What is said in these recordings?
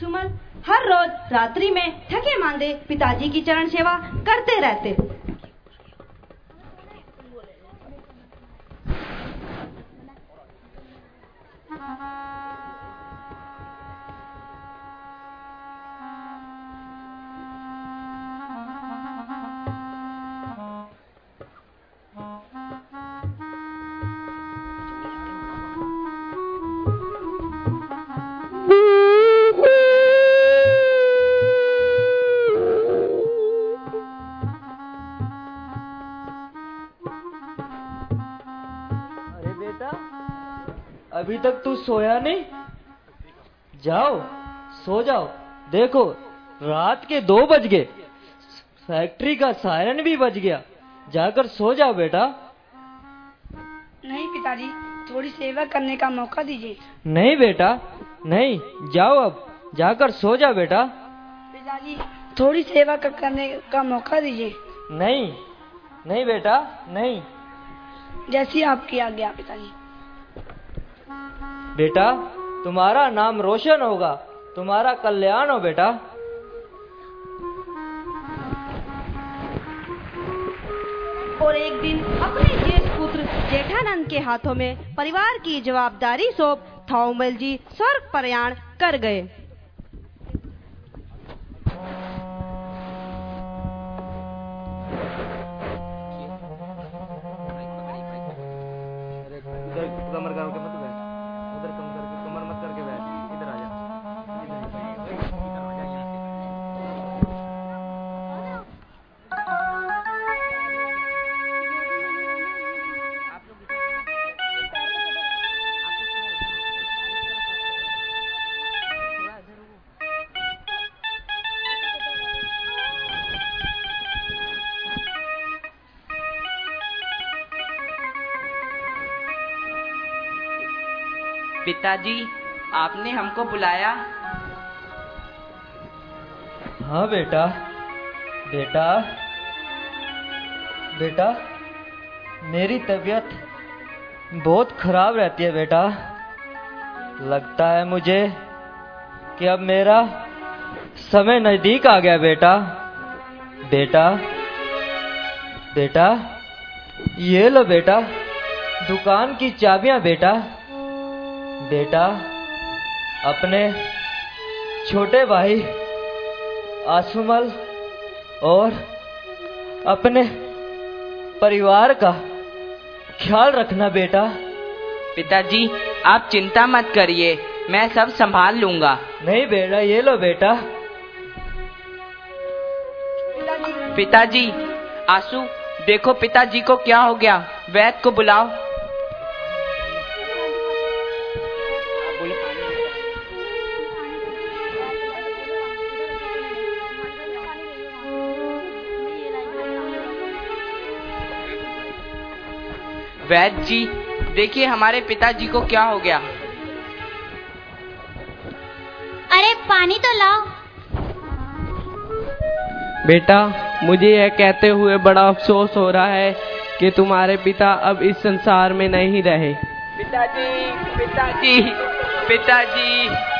आसुमल हर रोज रात्रि में थके मांदे पिताजी की चरण सेवा करते रहते। अरे तक तू सोया नहीं? जाओ सो जाओ। देखो रात के दो बज गए। फैक्ट्री का सायरन भी बज गया। जाकर सो जाओ बेटा। नहीं पिताजी थोड़ी सेवा करने का मौका दीजिए। नहीं बेटा नहीं जाओ अब। जाकर सो जा बेटा। पिताजी थोड़ी सेवा क- करने का मौका दीजिए। नहीं नहीं बेटा नहीं। जैसी आपकी आज्ञा पिताजी। बेटा, तुम्हारा नाम रोशन होगा। तुम्हारा कल्याण हो बेटा। और एक दिन अपने जेठ पुत्र जेठानंद के हाथों में परिवार की जवाबदारी सौंप थाउमल जी स्वर्ग प्रयाण कर गए। पिताजी आपने हमको बुलाया। हाँ बेटा बेटा बेटा, मेरी तबीयत बहुत खराब रहती है बेटा। लगता है मुझे कि अब मेरा समय नज़दीक आ गया बेटा। बेटा बेटा, ये लो बेटा, दुकान की चाबियाँ बेटा। बेटा अपने छोटे भाई आसुमल और अपने परिवार का ख्याल रखना बेटा। पिताजी आप चिंता मत करिए मैं सब संभाल लूँगा। नहीं बेटा ये लो बेटा। पिताजी आँसू देखो पिताजी को क्या हो गया वैद को बुलाओ। वैद जी देखिए हमारे पिताजी को क्या हो गया। अरे पानी तो लाओ। बेटा मुझे यह कहते हुए बड़ा अफसोस हो रहा है कि तुम्हारे पिता अब इस संसार में नहीं रहे। पिताजी पिताजी पिताजी।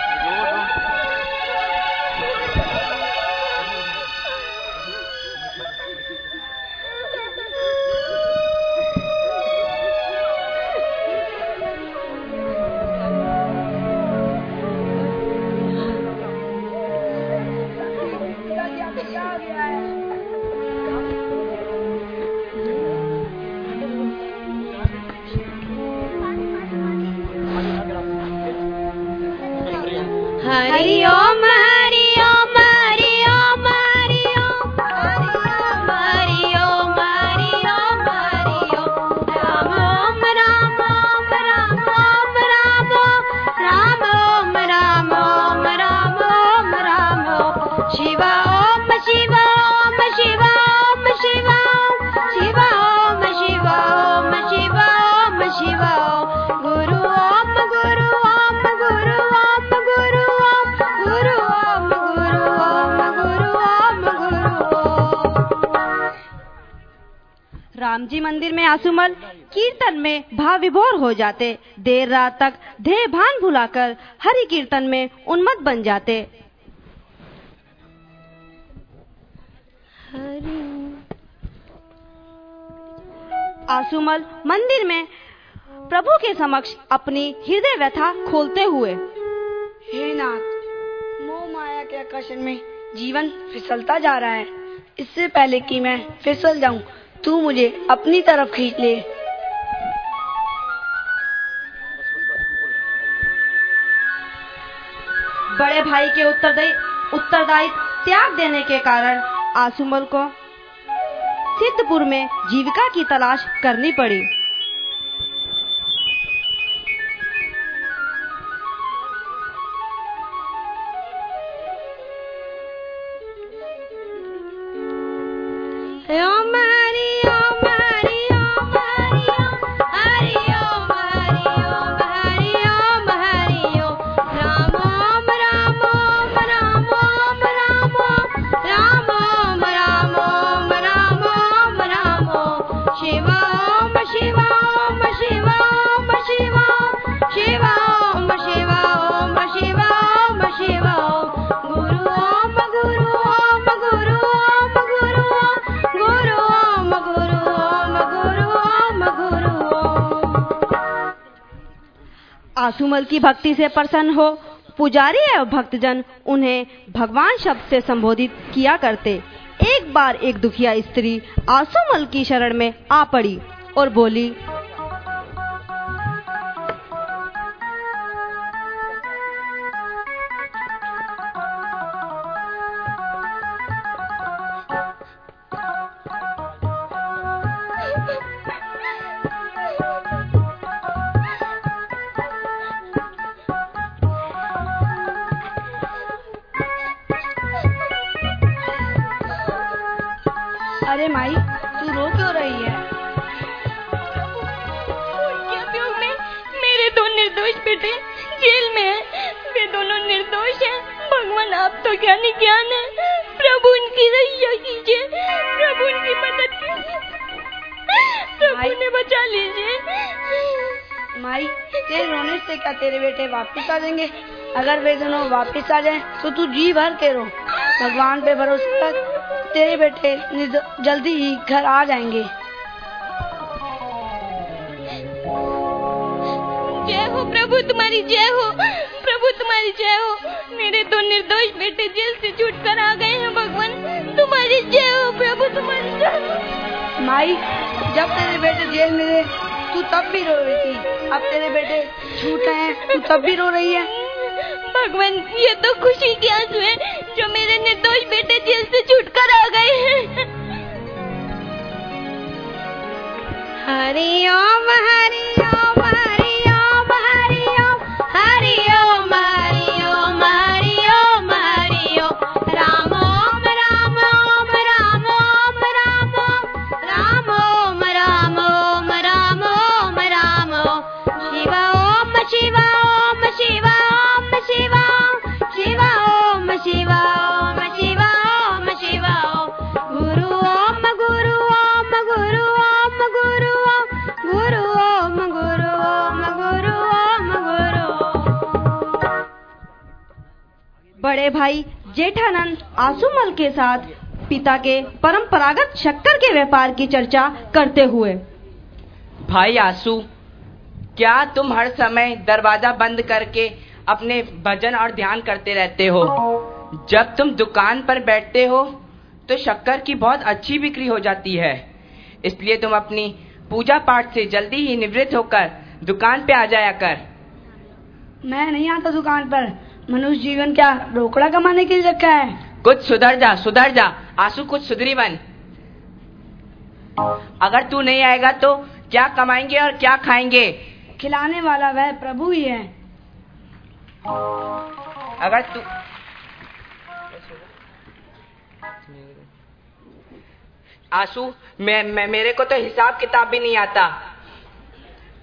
राम जी मंदिर में आसुमल कीर्तन में भाव विभोर हो जाते। देर रात तक ध्येय भान भुलाकर हरि कीर्तन में उन्मत्त बन जाते। आसुमल मंदिर में प्रभु के समक्ष अपनी हृदय व्यथा खोलते हुए। हे नाथ मोह माया के आकर्षण में जीवन फिसलता जा रहा है। इससे पहले कि मैं फिसल जाऊँ तू मुझे अपनी तरफ़ खींच ले। बड़े भाई के उत्तरदायी उत्तरदायित्व त्याग देने के कारण आसुमल को सिद्धपुर में जीविका की तलाश करनी पड़ी। आसुमल की भक्ति से प्रसन्न हो। पुजारी एवं भक्तजन उन्हें भगवान शब्द से संबोधित किया करते। एक बार एक दुखिया स्त्री आसुमल की शरण में आ पड़ी और बोली अरे माई तू रो क्यों रही है? में मेरे दो निर्दोष बेटे जेल में हैं वे दोनों निर्दोष हैं। भगवान आप तो ज्ञानी ज्ञान है। प्रभु उनकी रक्षा कीजिए प्रभु उनकी मदद कीजिए। प्रभु ने बचा लीजिए। माई तेरे रोने से क्या तेरे बेटे वापस आ जाएँगे? अगर वे दोनों वापस आ जाएँ तो तू जी भर के रो। भगवान पे भरोसा रख तेरे बेटे जल्दी ही घर आ जाएँगे। जय हो प्रभु तुम्हारी जय हो। प्रभु तुम्हारी जय हो। मेरे दो निर्दोष बेटे जेल से छूट कर आ गए हैं भगवान। तुम्हारी जय हो प्रभु तुम्हारी जय हो। माई जब तेरे बेटे जेल में थे तू तब भी रो रही थी। अब तेरे बेटे छूट गए हैं तू तब भी रो रही है। भगवान, ये तो खुशी के आँसू है, जो मेरे निर्दोष बेटे जेल से छुटकर आ गए हैं। हरि ओम। बड़े भाई जेठानंद आसुमल के साथ पिता के परंपरागत शक्कर के व्यापार की चर्चा करते हुए। भाई आसू क्या तुम हर समय दरवाज़ा बंद करके अपने भजन और ध्यान करते रहते हो? जब तुम दुकान पर बैठते हो तो शक्कर की बहुत अच्छी बिक्री हो जाती है। इसलिए तुम अपनी पूजा पाठ से जल्दी ही निवृत्त होकर दुकान पे आ जाया कर। मैं नहीं आता दुकान पर। मनुष्य जीवन क्या रोकड़ा कमाने के लिए रखा है? कुछ सुधर जा सुधर जा। आँसू कुछ सुधरी बन। अगर तू नहीं आएगा तो क्या कमाएँगे और क्या खाएँगे? खिलाने वाला वह प्रभु ही है। अगर तू आँसू मैं, मैं मेरे को तो हिसाब किताब भी नहीं आता।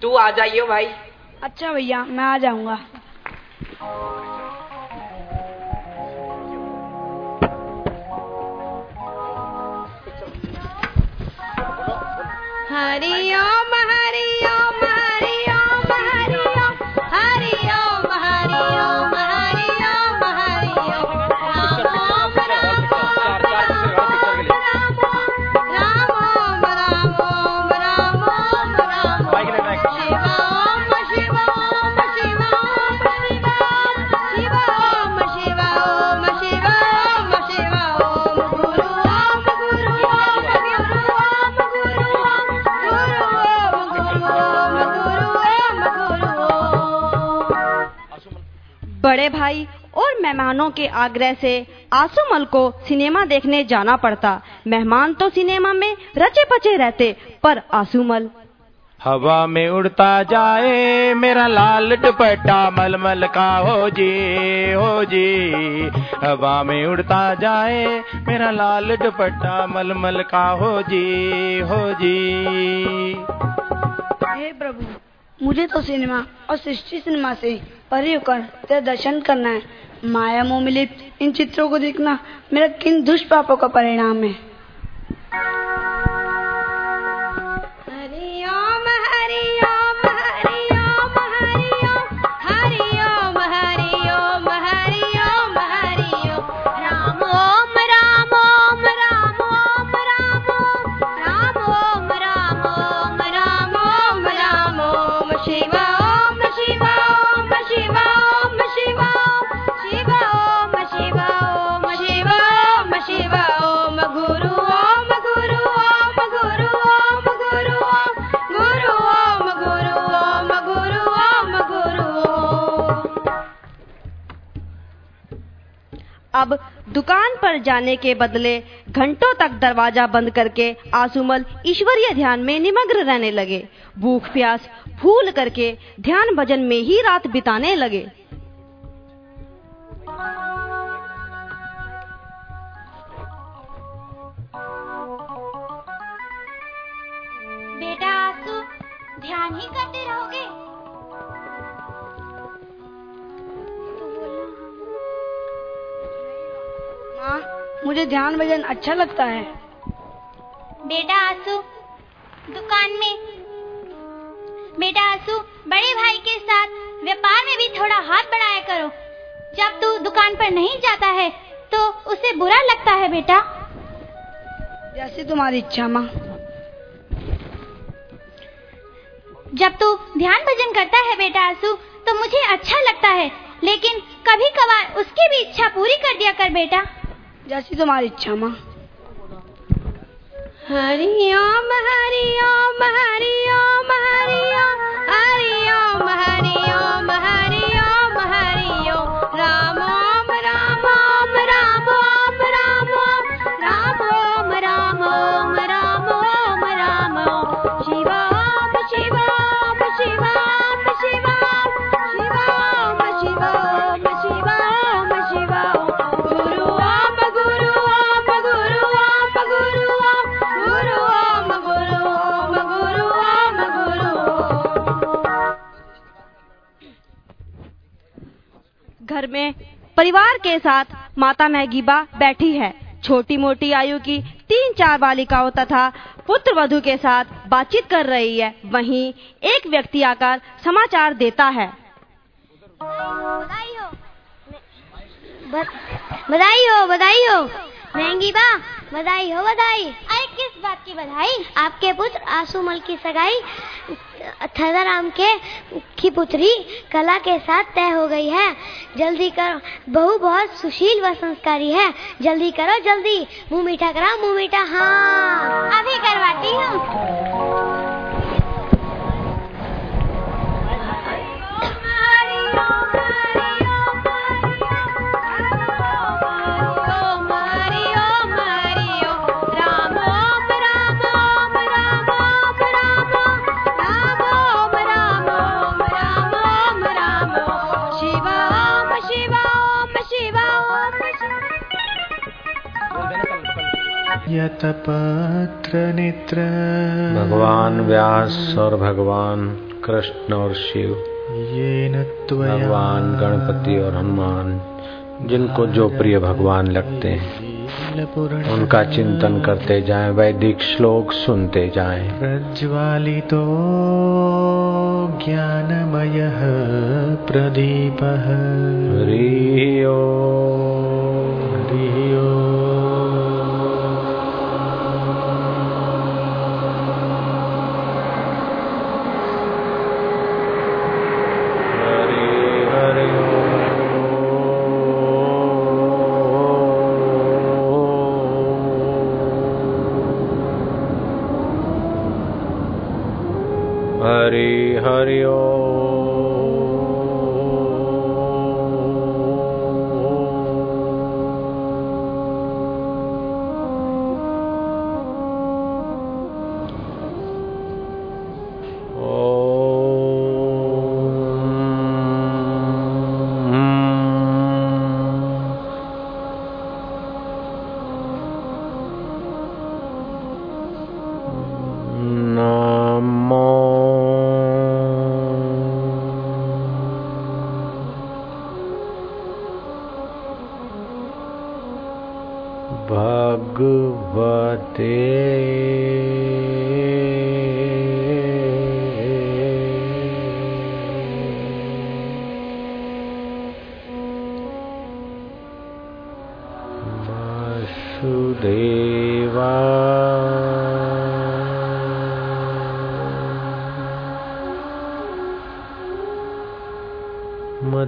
तू आ जाइयो भाई। अच्छा भैया मैं आ जाऊँगा। हरि ओम बड़े भाई और मेहमानों के आग्रह से आसुमल को सिनेमा देखने जाना पड़ता। मेहमान तो सिनेमा में रचे पचे रहते पर आसुमल हवा में उड़ता जाए मेरा लाल दुपट्टा मलमल का हो जी हो जी। हवा में उड़ता जाए मेरा लाल दुपट्टा मलमल का हो जी हो जी। हे प्रभु। मुझे तो सिनेमा और सृष्टि सिनेमा से परे होकर तेरा दर्शन करना है। माया मोह इन चित्रों को देखना मेरा किन दुष्पापों का परिणाम है। हरि ओम जाने के बदले घंटों तक दरवाज़ा बंद करके आसुमल ईश्वरीय ध्यान में निमग्न रहने लगे। भूख प्यास भूल करके ध्यान भजन में ही रात बिताने लगे। ध्यान भजन अच्छा लगता है। बेटा आँसू दुकान में। बेटा आँसू बड़े भाई के साथ व्यापार में भी थोड़ा हाथ बढ़ाया करो। जब तू दुकान पर नहीं जाता है तो उसे बुरा लगता है बेटा। जैसी तुम्हारी इच्छा माँ। जब तू ध्यान भजन करता है बेटा आँसू तो मुझे अच्छा लगता है। लेकिन कभी कभार उसकी भी इच्छा पूरी कर दिया कर बेटा। जैसी तुम्हारी इच्छा माँ हरि ओम हरि ओम हरि ओम हरि ओम हरि ओम हरि ओम हरि ओम हरि ओम राम घर में परिवार के साथ माता महगीबा बैठी है। छोटी मोटी आयु की तीन चार बालिकाओं तथा पुत्र वधु के साथ बातचीत कर रही है। वहीं एक व्यक्ति आकर समाचार देता है बधाई हो। बधाई हो बधाई हो। महँगी बा बधाई हो बधाई। अरे किस बात की बधाई? आपके पुत्र आसुमल की सगाई थदाराम के की पुत्री कला के साथ तय हो गई है। जल्दी करो। बहू बहुत सुशील व संस्कारी है। जल्दी करो जल्दी। मुँह मीठा कराओ मुँह मीठा। हाँ। अभी करवाती हूँ। यतपत्र नेत्र भगवान व्यास और भगवान कृष्ण और शिव। ये भगवान गणपति और हनुमान जिनको जो प्रिय भगवान लगते हैं उनका चिंतन करते जाएँ वैदिक श्लोक सुनते जाएँ। प्रज्वालितो ज्ञानमयः प्रदीपः। हरि हरि ओ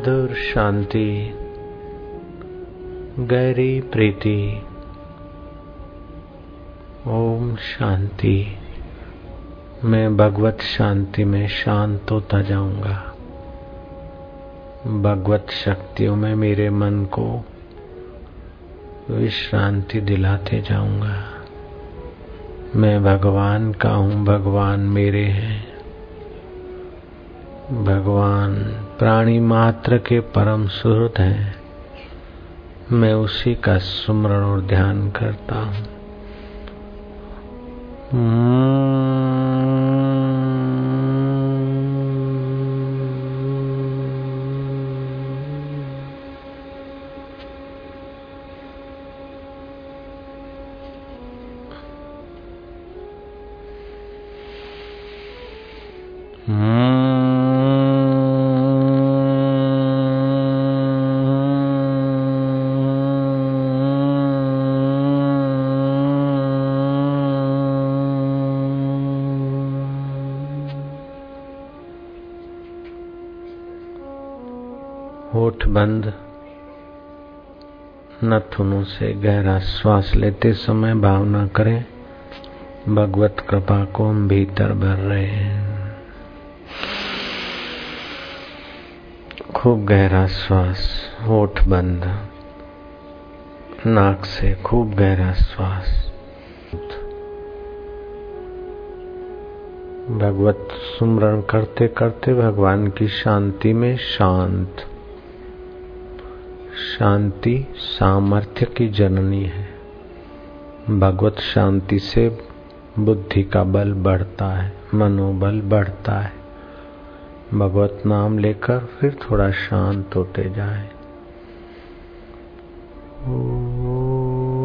मधुर शांति, गहरी प्रीति। ओम शांति। मैं भगवत शांति में शांत होता जाऊँगा। भगवत शक्तियों में मेरे मन को विश्रांति दिलाते जाऊँगा। मैं भगवान का हूँ, भगवान मेरे हैं। भगवान प्राणी मात्र के परम सुहृद हैं। मैं उसी का सुमरण और ध्यान करता हूँ। नथुनों से गहरा श्वास लेते समय भावना करें, भगवत कृपा को हम भीतर भर रहे हैं। खूब गहरा श्वास, होठ बंद, नाक से खूब गहरा श्वास। भगवत सुमरण करते करते भगवान की शांति में शांत शांति सामर्थ्य की जननी है। भगवत शांति से बुद्धि का बल बढ़ता है, मनोबल बढ़ता है। भगवत नाम लेकर फिर थोड़ा शांत होते जाए। नमो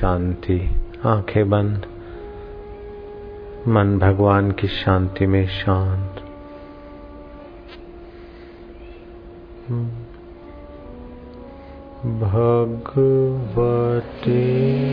शांति आँखें बंद मन भगवान की शांति में शांत। भगवते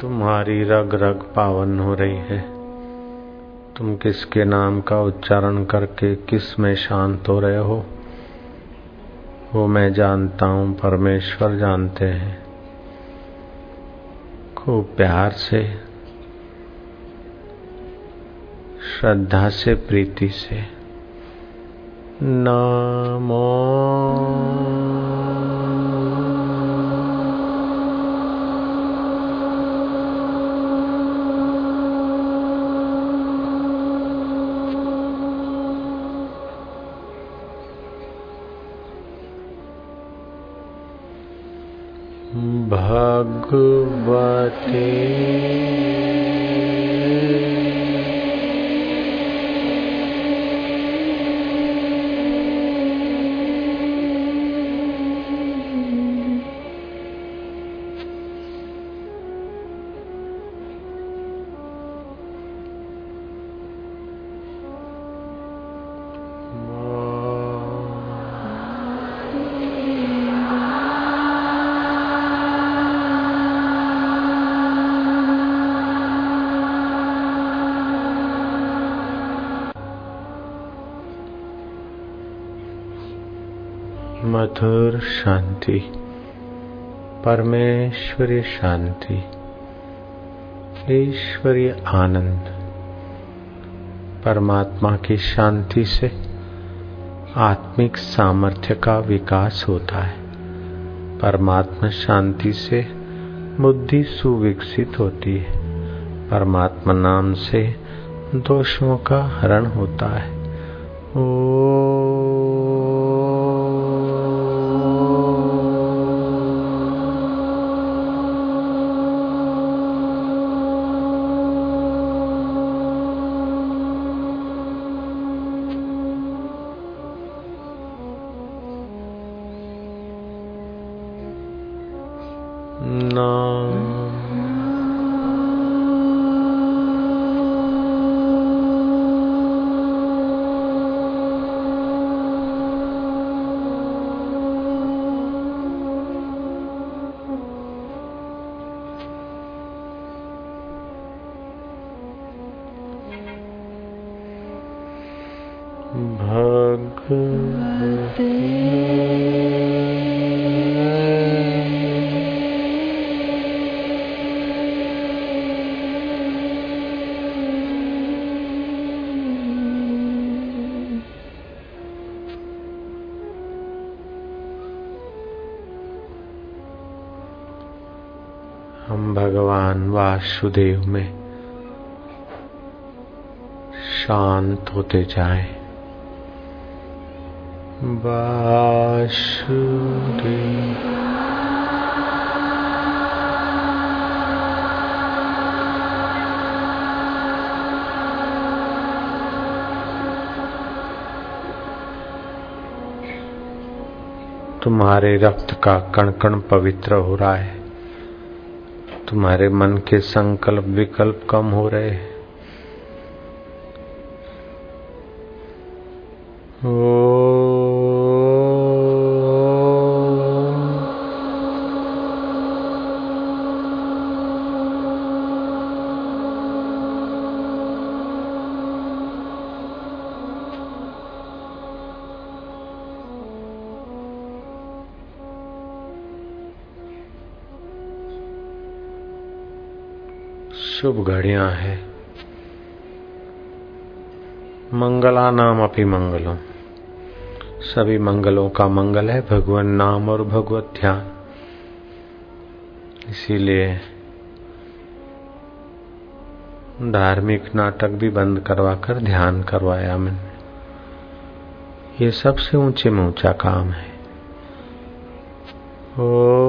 तुम्हारी रग रग पावन हो रही है। तुम किसके नाम का उच्चारण करके किसमें शांत हो रहे हो? वो मैं जानता हूँ, परमेश्वर जानते हैं। खूब प्यार से, श्रद्धा से, प्रीति से। नमो भगवते मधुर शांति परमेश्वरीय शांति, ईश्वरीय आनंद। परमात्मा की शांति से आत्मिक सामर्थ्य का विकास होता है। परमात्मा शांति से बुद्धि सुविकसित होती है। परमात्मा नाम से दोषों का हरण होता है। ओ हम वासुदेव में शांत होते जाए। वासुदेव। तुम्हारे रक्त का कण कण पवित्र हो रहा है। तुम्हारे मन के संकल्प विकल्प कम हो रहे हैं। घड़ियाँ हैं। मंगला नाम अपनी मंगलों सभी मंगलों का मंगल है, भगवान नाम और भगवत ध्यान। इसीलिए धार्मिक नाटक भी बंद करवा कर ध्यान करवाया मैंने। ये सबसे ऊँचे में ऊँचा काम है। ओ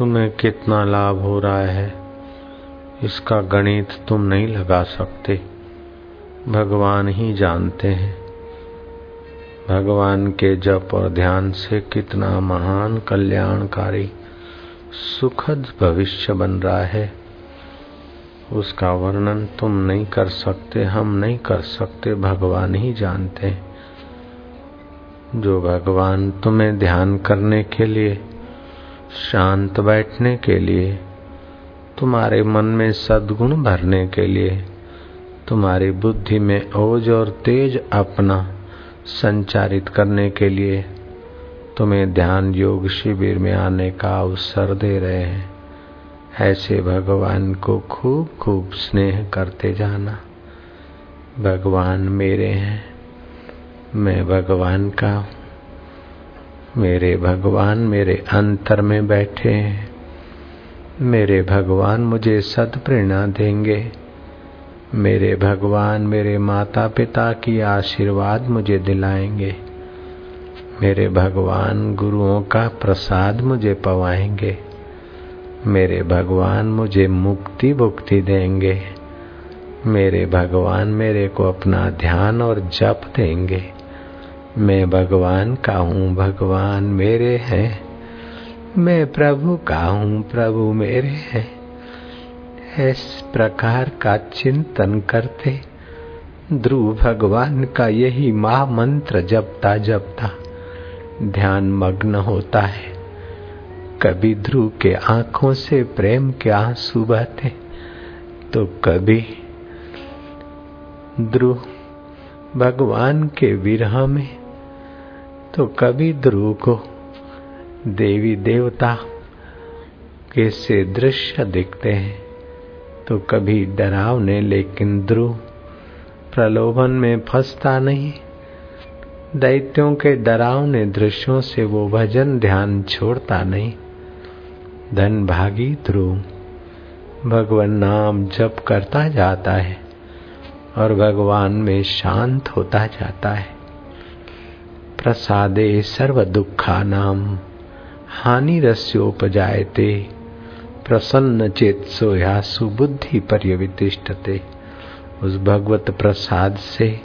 तुम्हें कितना लाभ हो रहा है, इसका गणित तुम नहीं लगा सकते। भगवान ही जानते हैं। भगवान के जप और ध्यान से कितना महान कल्याणकारी, सुखद भविष्य बन रहा है। उसका वर्णन तुम नहीं कर सकते, हम नहीं कर सकते, भगवान ही जानते हैं। जो भगवान तुम्हें ध्यान करने के लिए शांत बैठने के लिए, तुम्हारे मन में सद्गुण भरने के लिए, तुम्हारी बुद्धि में ओज और तेज अपना संचारित करने के लिए, तुम्हें ध्यान योग शिविर में आने का अवसर दे रहे हैं। ऐसे भगवान को खूब खूब स्नेह करते जाना। भगवान मेरे हैं, मैं भगवान का हूँ। मेरे भगवान मेरे अंतर में बैठे हैं। मेरे भगवान मुझे सद प्रेरणा देंगे। मेरे भगवान मेरे माता पिता की आशीर्वाद मुझे दिलाएँगे। मेरे भगवान गुरुओं का प्रसाद मुझे पवाएँगे। मेरे भगवान मुझे मुक्ति भुक्ति देंगे। मेरे भगवान मेरे को अपना ध्यान और जप देंगे। मैं भगवान का हूँ, भगवान मेरे हैं। मैं प्रभु का हूँ, प्रभु मेरे हैं। इस प्रकार का चिंतन करते, ध्रुव भगवान का यही महामंत्र जपता जपता ध्यान मग्न होता है। कभी ध्रुव के आँखों से प्रेम के आँसू बहते तो कभी ध्रुव भगवान के विरह में तो कभी ध्रुव को देवी देवता के से दृश्य दिखते हैं? तो कभी डरावने लेकिन ध्रुव प्रलोभन में फंसता नहीं। दैत्यों के डरावने दृश्यों से वो भजन ध्यान छोड़ता नहीं। धन भागी ध्रुव, भगवान नाम जप करता जाता है और भगवान में शांत होता जाता है। प्रसादे सर्व नाम हानि रस्योपजायते प्रसन्न चेत सोया सुबुद्धि पर्यवितिष्ठते उस भगवत प्रसाद से,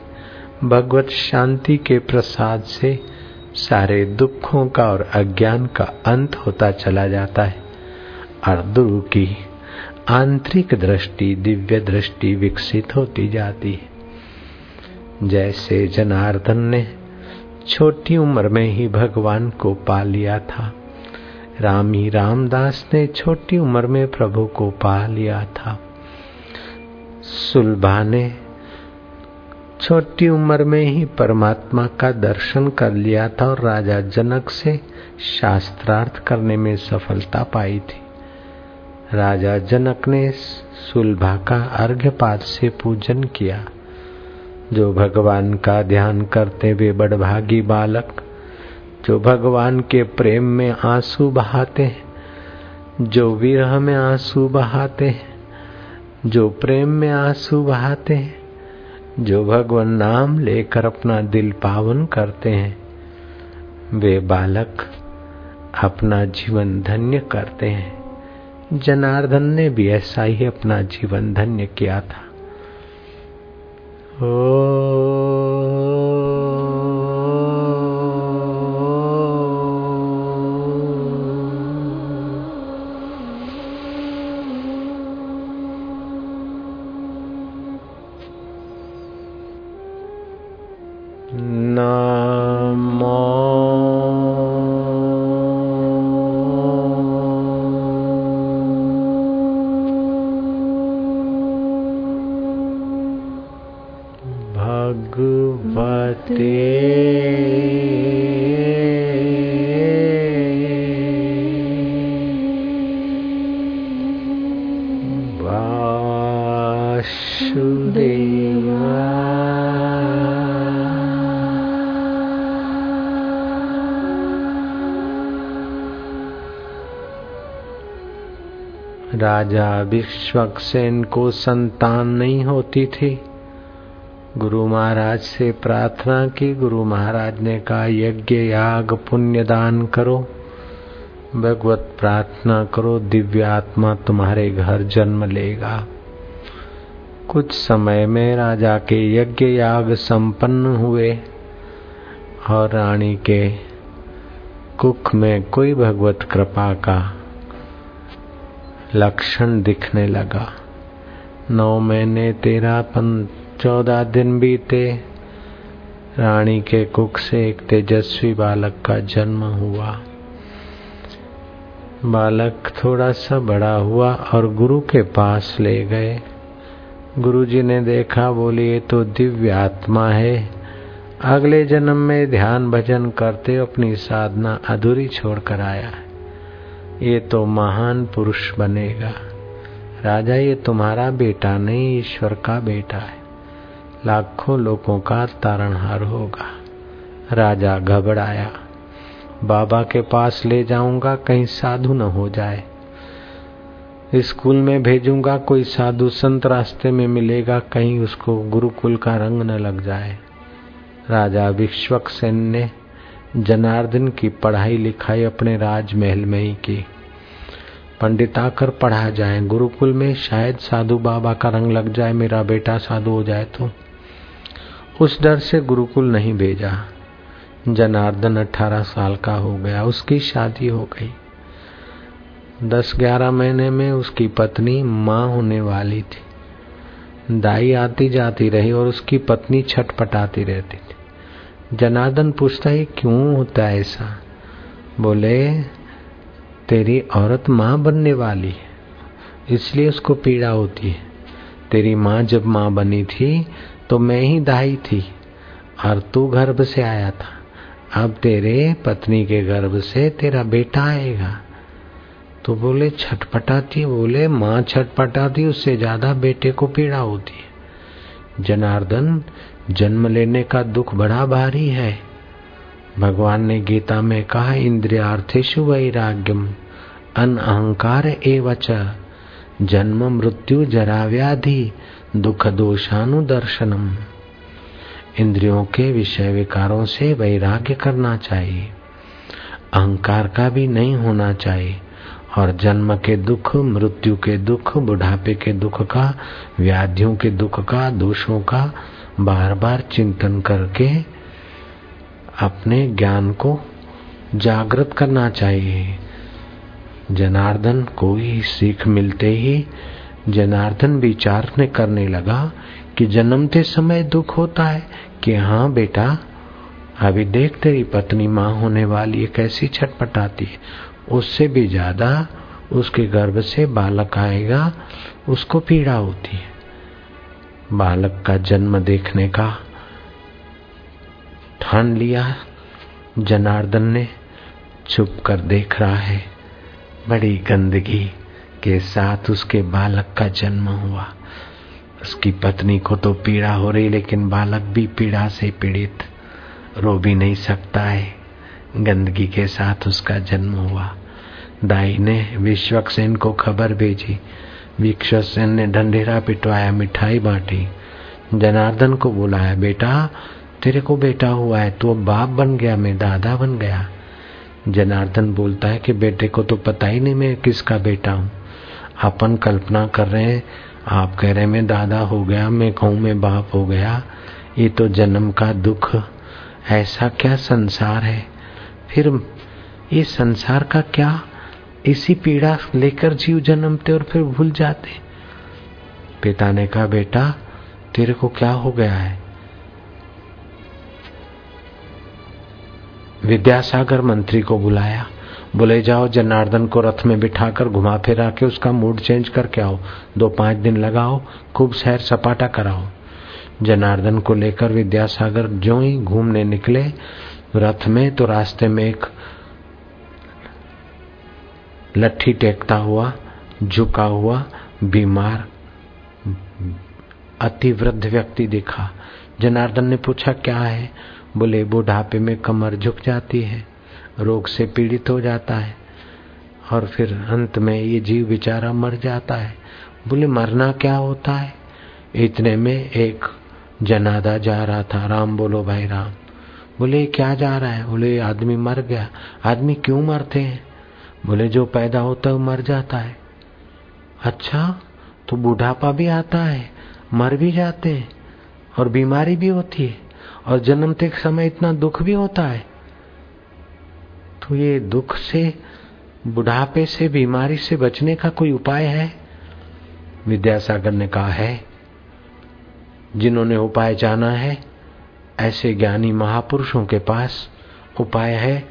भगवत शांति के प्रसाद से सारे दुखों का और अज्ञान का अंत होता चला जाता है। और दुरु की आंतरिक दृष्टि, दिव्य दृष्टि विकसित होती जाती है। जैसे जनार्दन ने छोटी उम्र में ही भगवान को पा लिया था। रामी रामदास ने छोटी उम्र में प्रभु को पा लिया था। सुलभा ने छोटी उम्र में ही परमात्मा का दर्शन कर लिया था और राजा जनक से शास्त्रार्थ करने में सफलता पाई थी। राजा जनक ने सुलभा का अर्घ्यपात से पूजन किया। जो भगवान का ध्यान करते हुए बड़भागी बालक, जो भगवान के प्रेम में आँसू बहाते हैं, जो विरह में आँसू बहाते हैं, जो प्रेम में आँसू बहाते हैं, जो भगवान नाम लेकर अपना दिल पावन करते हैं, वे बालक अपना जीवन धन्य करते हैं। जनार्दन ने भी ऐसा ही अपना जीवन धन्य किया था। नमो राजा विश्वक्सेन को संतान नहीं होती थी। गुरु महाराज से प्रार्थना की। गुरु महाराज ने कहा, यज्ञ, याग पुण्य दान करो। भगवत प्रार्थना करो, दिव्य आत्मा तुम्हारे घर जन्म लेगा। कुछ समय में राजा के यज्ञ, याग संपन्न हुए और रानी के कुख में कोई भगवत कृपा का लक्षण दिखने लगा। नौ महीने तेरह चौदह दिन बीते। रानी के कुक से एक तेजस्वी बालक का जन्म हुआ। बालक थोड़ा सा बड़ा हुआ और गुरु के पास ले गए। गुरुजी ने देखा, बोली तो दिव्य आत्मा है। अगले जन्म में ध्यान भजन करते अपनी साधना अधूरी छोड़कर आया है। ये तो महान पुरुष बनेगा। राजा, ये तुम्हारा बेटा नहीं, ईश्वर का बेटा है। लाखों लोगों का तारणहार होगा। राजा घबराया। बाबा के पास ले जाऊँगा, कहीं साधु न हो जाए। स्कूल में भेजूँगा, कोई साधु संत रास्ते में मिलेगा, कहीं उसको गुरुकुल का रंग न लग जाए। राजा विश्वक सेन ने जनार्दन की पढ़ाई लिखाई अपने राजमहल में ही की। पंडित आकर पढ़ा जाए। गुरुकुल में शायद साधु बाबा का रंग लग जाए, मेरा बेटा साधु हो जाए तो। उस डर से गुरुकुल नहीं भेजा। जनार्दन अठारह साल का हो गया, उसकी शादी हो गई। दस ग्यारह महीने में उसकी पत्नी माँ होने वाली थी। दाई आती जाती रही और उसकी पत्नी छटपटाती रहती थी। जनार्दन पूछता है, क्यों होता है ऐसा? बोले, तेरी औरत माँ बनने वाली है, इसलिए उसको पीड़ा होती है। तेरी माँ जब माँ बनी थी तो मैं ही दाई थी, और तू गर्भ से आया था। अब तेरे पत्नी के गर्भ से तेरा बेटा आएगा। तो बोले, छटपटाती बोले, माँ छटपटाती उससे ज़्यादा बेटे को पीड़ा होती है। जनार्दन जन्म लेने का दुख बड़ा भारी है। भगवान ने गीता में कहा इंद्रियार्थेशु वैराग्यम, अन अहंकार एवच। जन्म, मृत्यु, जरा व्याधि, दुख, दोषानुदर्शनम। इंद्रियों के विषय विकारों से वैराग्य करना चाहिए। अहंकार का भी नहीं होना चाहिए। और जन्म के दुख, मृत्यु के दुख, बुढ़ापे के दुख का, व्याधियों के दुख का, दोषों का बार बार चिंतन करके अपने ज्ञान को जागृत करना चाहिए। जनार्दन को ही सीख मिलते ही जनार्दन विचार करने लगा कि जन्मते समय दुख होता है कि हाँ बेटा, अभी देख तेरी पत्नी माँ होने वाली है, कैसी छटपटाती है। उससे भी ज़्यादा उसके गर्भ से बालक आएगा, उसको पीड़ा होती है। बालक का जन्म देखने का ठान लिया। जनार्दन ने चुप कर देख रहा है। बड़ी गंदगी के साथ उसके बालक का जन्म हुआ। उसकी पत्नी को तो पीड़ा हो रही, लेकिन बालक भी पीड़ा से पीड़ित। रो भी नहीं सकता है। गंदगी के साथ उसका जन्म हुआ। दाई ने विश्वक्सेन को खबर भेजी। विश्वसेन ने ढंढेरा पिटवाया, मिठाई बांटी। जनार्दन को बुलाया, बेटा, तेरे को बेटा हुआ है, तू बाप बन गया, मैं दादा बन गया। जनार्दन बोलता है कि, बेटे को तो पता ही नहीं मैं किसका बेटा हूँ। अपन कल्पना कर रहे हैं, आप कह रहे मैं दादा हो गया, मैं कहूँ, मैं बाप हो गया। ये तो जन्म का दुख, ऐसा क्या संसार है? फिर, ये संसार का क्या इसी पीड़ा लेकर जीव जन्मते और फिर भूल जाते। पिता ने कहा, बेटा, तेरे को क्या हो गया है? विद्यासागर मंत्री को बुलाया। बोले, जाओ, जनार्दन को रथ में बिठाकर घुमा फिरा के उसका मूड चेंज करके आओ। दो पाँच दिन लगाओ, खूब सैर सपाटा कराओ। जनार्दन को लेकर विद्यासागर जो ही घूमने निकले, रथ में तो रास्ते में एक लट्ठी टेकता हुआ, झुका हुआ, बीमार अति वृद्ध व्यक्ति दिखा। जनार्दन ने पूछा, क्या है? बोले, बुढ़ापे में कमर झुक जाती है, रोग से पीड़ित हो जाता है, और फिर अंत में ये जीव बेचारा मर जाता है। बोले, मरना क्या होता है? इतने में एक जनादा जा रहा था। राम बोलो भाई, राम। बोले, क्या जा रहा है? बोले, आदमी मर गया। आदमी क्यों मरते हैं? बोले जो पैदा होता है वो मर जाता है। अच्छा तो बुढ़ापा भी आता है, मर भी जाते हैं, और बीमारी भी होती है, और जन्मते समय इतना दुख भी होता है। तो ये दुख से, बुढ़ापे से, बीमारी से बचने का कोई उपाय है? विद्यासागर ने कहा, है। जिन्होंने उपाय जाना है, ऐसे ज्ञानी महापुरुषों के पास उपाय है,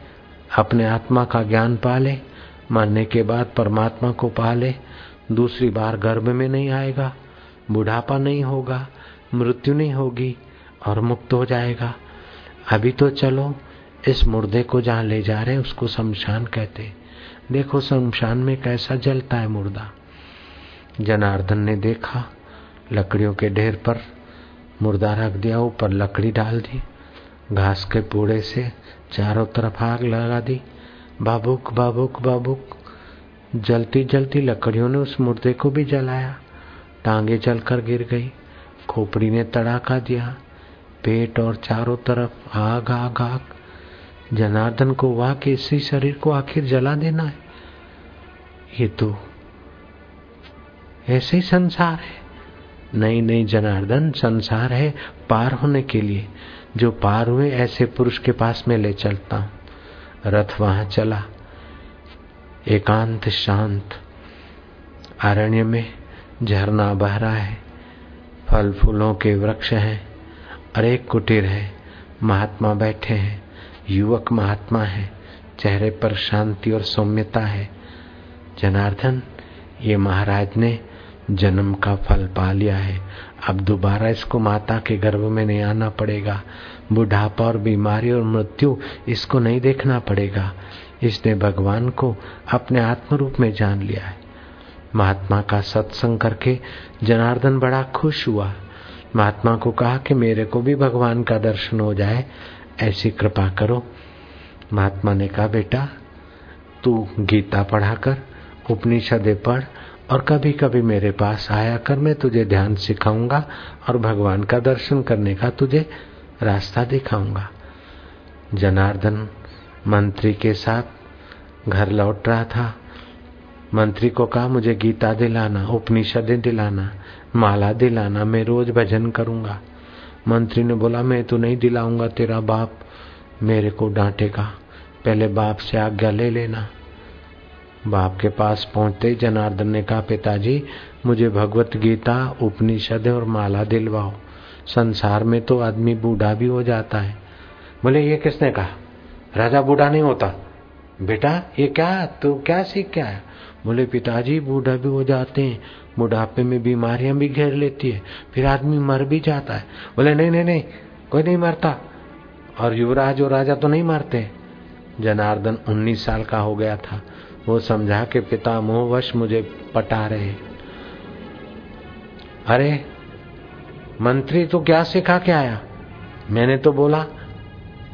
अपने आत्मा का ज्ञान पाले। मरने के बाद परमात्मा को पाले, दूसरी बार गर्भ में नहीं आएगा, बुढ़ापा नहीं होगा, मृत्यु नहीं होगी और मुक्त हो जाएगा। अभी तो चलो, इस मुर्दे को जहाँ ले जा रहे हैं, उसको शमशान कहते देखो शमशान में कैसा जलता है मुर्दा। जनार्दन ने देखा, लकड़ियों के ढेर पर मुर्दा रख दिया, ऊपर लकड़ी डाल दी, घास के पूड़े से चारों तरफ़ आग लगा दी बाबुक बाबुक बाबुक। जलती जलती लकड़ियों ने उस मुर्दे को भी जलाया। टांगे जलकर गिर गई। खोपड़ी ने तड़ाका दिया। पेट और चारों तरफ़ आग आग आग। जनार्दन को वाह के इसी शरीर को आखिर जला देना है? ये तो ऐसे ही संसार है। नहीं नहीं जनार्दन संसार है पार होने के लिए। जो पार हुए ऐसे पुरुष के पास में ले चलता हूँ। रथ वहाँ चला। एकांत शांत। अरण्य में झरना बह रहा है। फल फूलों के वृक्ष हैं अरेक कुटीर है। महात्मा बैठे हैं। युवक महात्मा है। चेहरे पर शांति और सौम्यता है। जनार्दन, ये महाराज ने जन्म का फल पा लिया है। अब दोबारा इसको माता के गर्भ में नहीं आना पड़ेगा। बुढ़ापा और बीमारी और मृत्यु, इसको नहीं देखना पड़ेगा। इसने भगवान को अपने आत्म रूप में जान लिया है। महात्मा का सत्संग करके जनार्दन बड़ा खुश हुआ। महात्मा को कहा कि मेरे को भी भगवान का दर्शन हो जाए, ऐसी कृपा करो। महात्मा ने कहा, बेटा, तू गीता पढ़ा कर उपनिषदे पढ़ और कभी कभी मेरे पास आया कर, मैं तुझे ध्यान सिखाऊँगा और भगवान का दर्शन करने का तुझे रास्ता दिखाऊँगा। जनार्दन मंत्री के साथ घर लौट रहा था। मंत्री को कहा, मुझे गीता दिलाना, उपनिषदें दिलाना, माला दिलाना, मैं रोज भजन करूँगा। मंत्री ने बोला, मैं तो नहीं दिलाऊँगा तेरा बाप, मेरे को डांटेगा। पहले बाप से आज्ञा ले लेना। बाप के पास पहुँचते जनार्दन ने कहा, पिताजी, मुझे भगवत गीता, उपनिषद और माला दिलवाओ। संसार में तो आदमी बूढ़ा भी हो जाता है। बोले, ये किसने कहा? राजा बूढ़ा नहीं होता। बेटा, ये क्या? तू क्या सीख क्या है बोले, पिताजी बूढ़ा भी हो जाते हैं। बुढ़ापे में बीमारियाँ भी घेर लेती है। फिर आदमी मर भी जाता है। बोले, नहीं नहीं नहीं, कोई नहीं मरता। और युवराज और राजा तो नहीं मरते। जनार्दन उन्नीस साल का हो गया था। वो समझा के पिता मोहवश मुझे पटा रहे अरे मंत्री तो क्या सिखा के आया? मैंने तो बोला,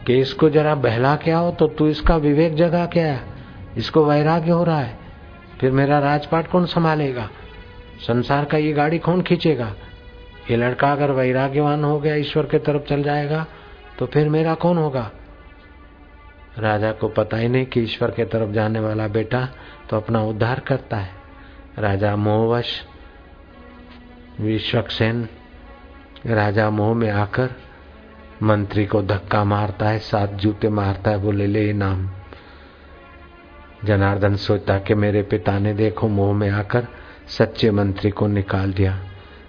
कि इसको जरा बहला के आओ तो तू इसका विवेक जगा के आया। इसको वैराग्य हो रहा है। फिर मेरा राजपाट कौन संभालेगा? संसार का ये गाड़ी कौन खींचेगा? ये लड़का अगर वैराग्यवान हो गया, ईश्वर के तरफ़ चल जाएगा तो फिर मेरा कौन होगा? राजा को पता ही नहीं कि ईश्वर के तरफ़ जाने वाला बेटा तो अपना उद्धार करता है। राजा मोहवश, विश्वक्सेन राजा मोह में आकर मंत्री को धक्का मारता है, सात जूते मारता है, बोले, ले नाम जनार्दन सोचता कि मेरे पिता ने देखो, मोह में आकर सच्चे मंत्री को निकाल दिया।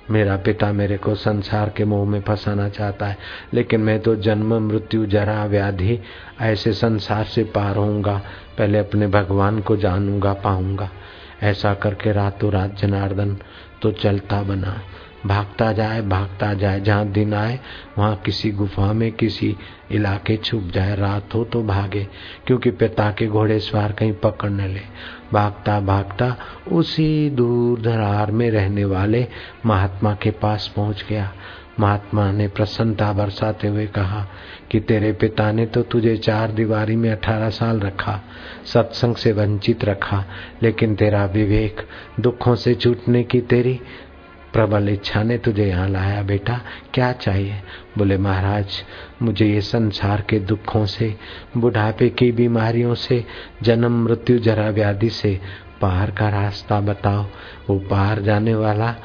मेरा पिता मेरे को संसार के मोह में फंसाना चाहता है, लेकिन मैं तो जन्म, मृत्यु, जरा व्याधि ऐसे संसार से पार होऊँगा, पहले अपने भगवान को जानूँगा, पाऊँगा। ऐसा करके रातों रात जनार्दन तो चलता बना। भागता जाए भागता जाए, जहाँ दिन आए, वहाँ किसी गुफा में, किसी इलाके छुप जाए, रात हो तो भागे, क्योंकि पिता के घोड़े सवार कहीं पकड़ने ले। भागता भागता, उसी दूर दरार में रहने वाले महात्मा के पास पहुँच गया। महात्मा ने प्रसन्नता बरसाते हुए कहा कि तेरे पिता ने तो तुझे चार दीवारी में अठारह साल रखा, सत्संग से वंचित रखा, लेकिन तेरा विवेक दुखों से छूटने की तेरी प्रबल इच्छा ने तुझे यहाँ लाया, बेटा, क्या चाहिए? बोले, महाराज, मुझे ये संसार के दुखों से, बुढ़ापे की बीमारियों से, जन्म, मृत्यु, जरा व्याधि से पार का रास्ता बताओ। वो पार जाने वाला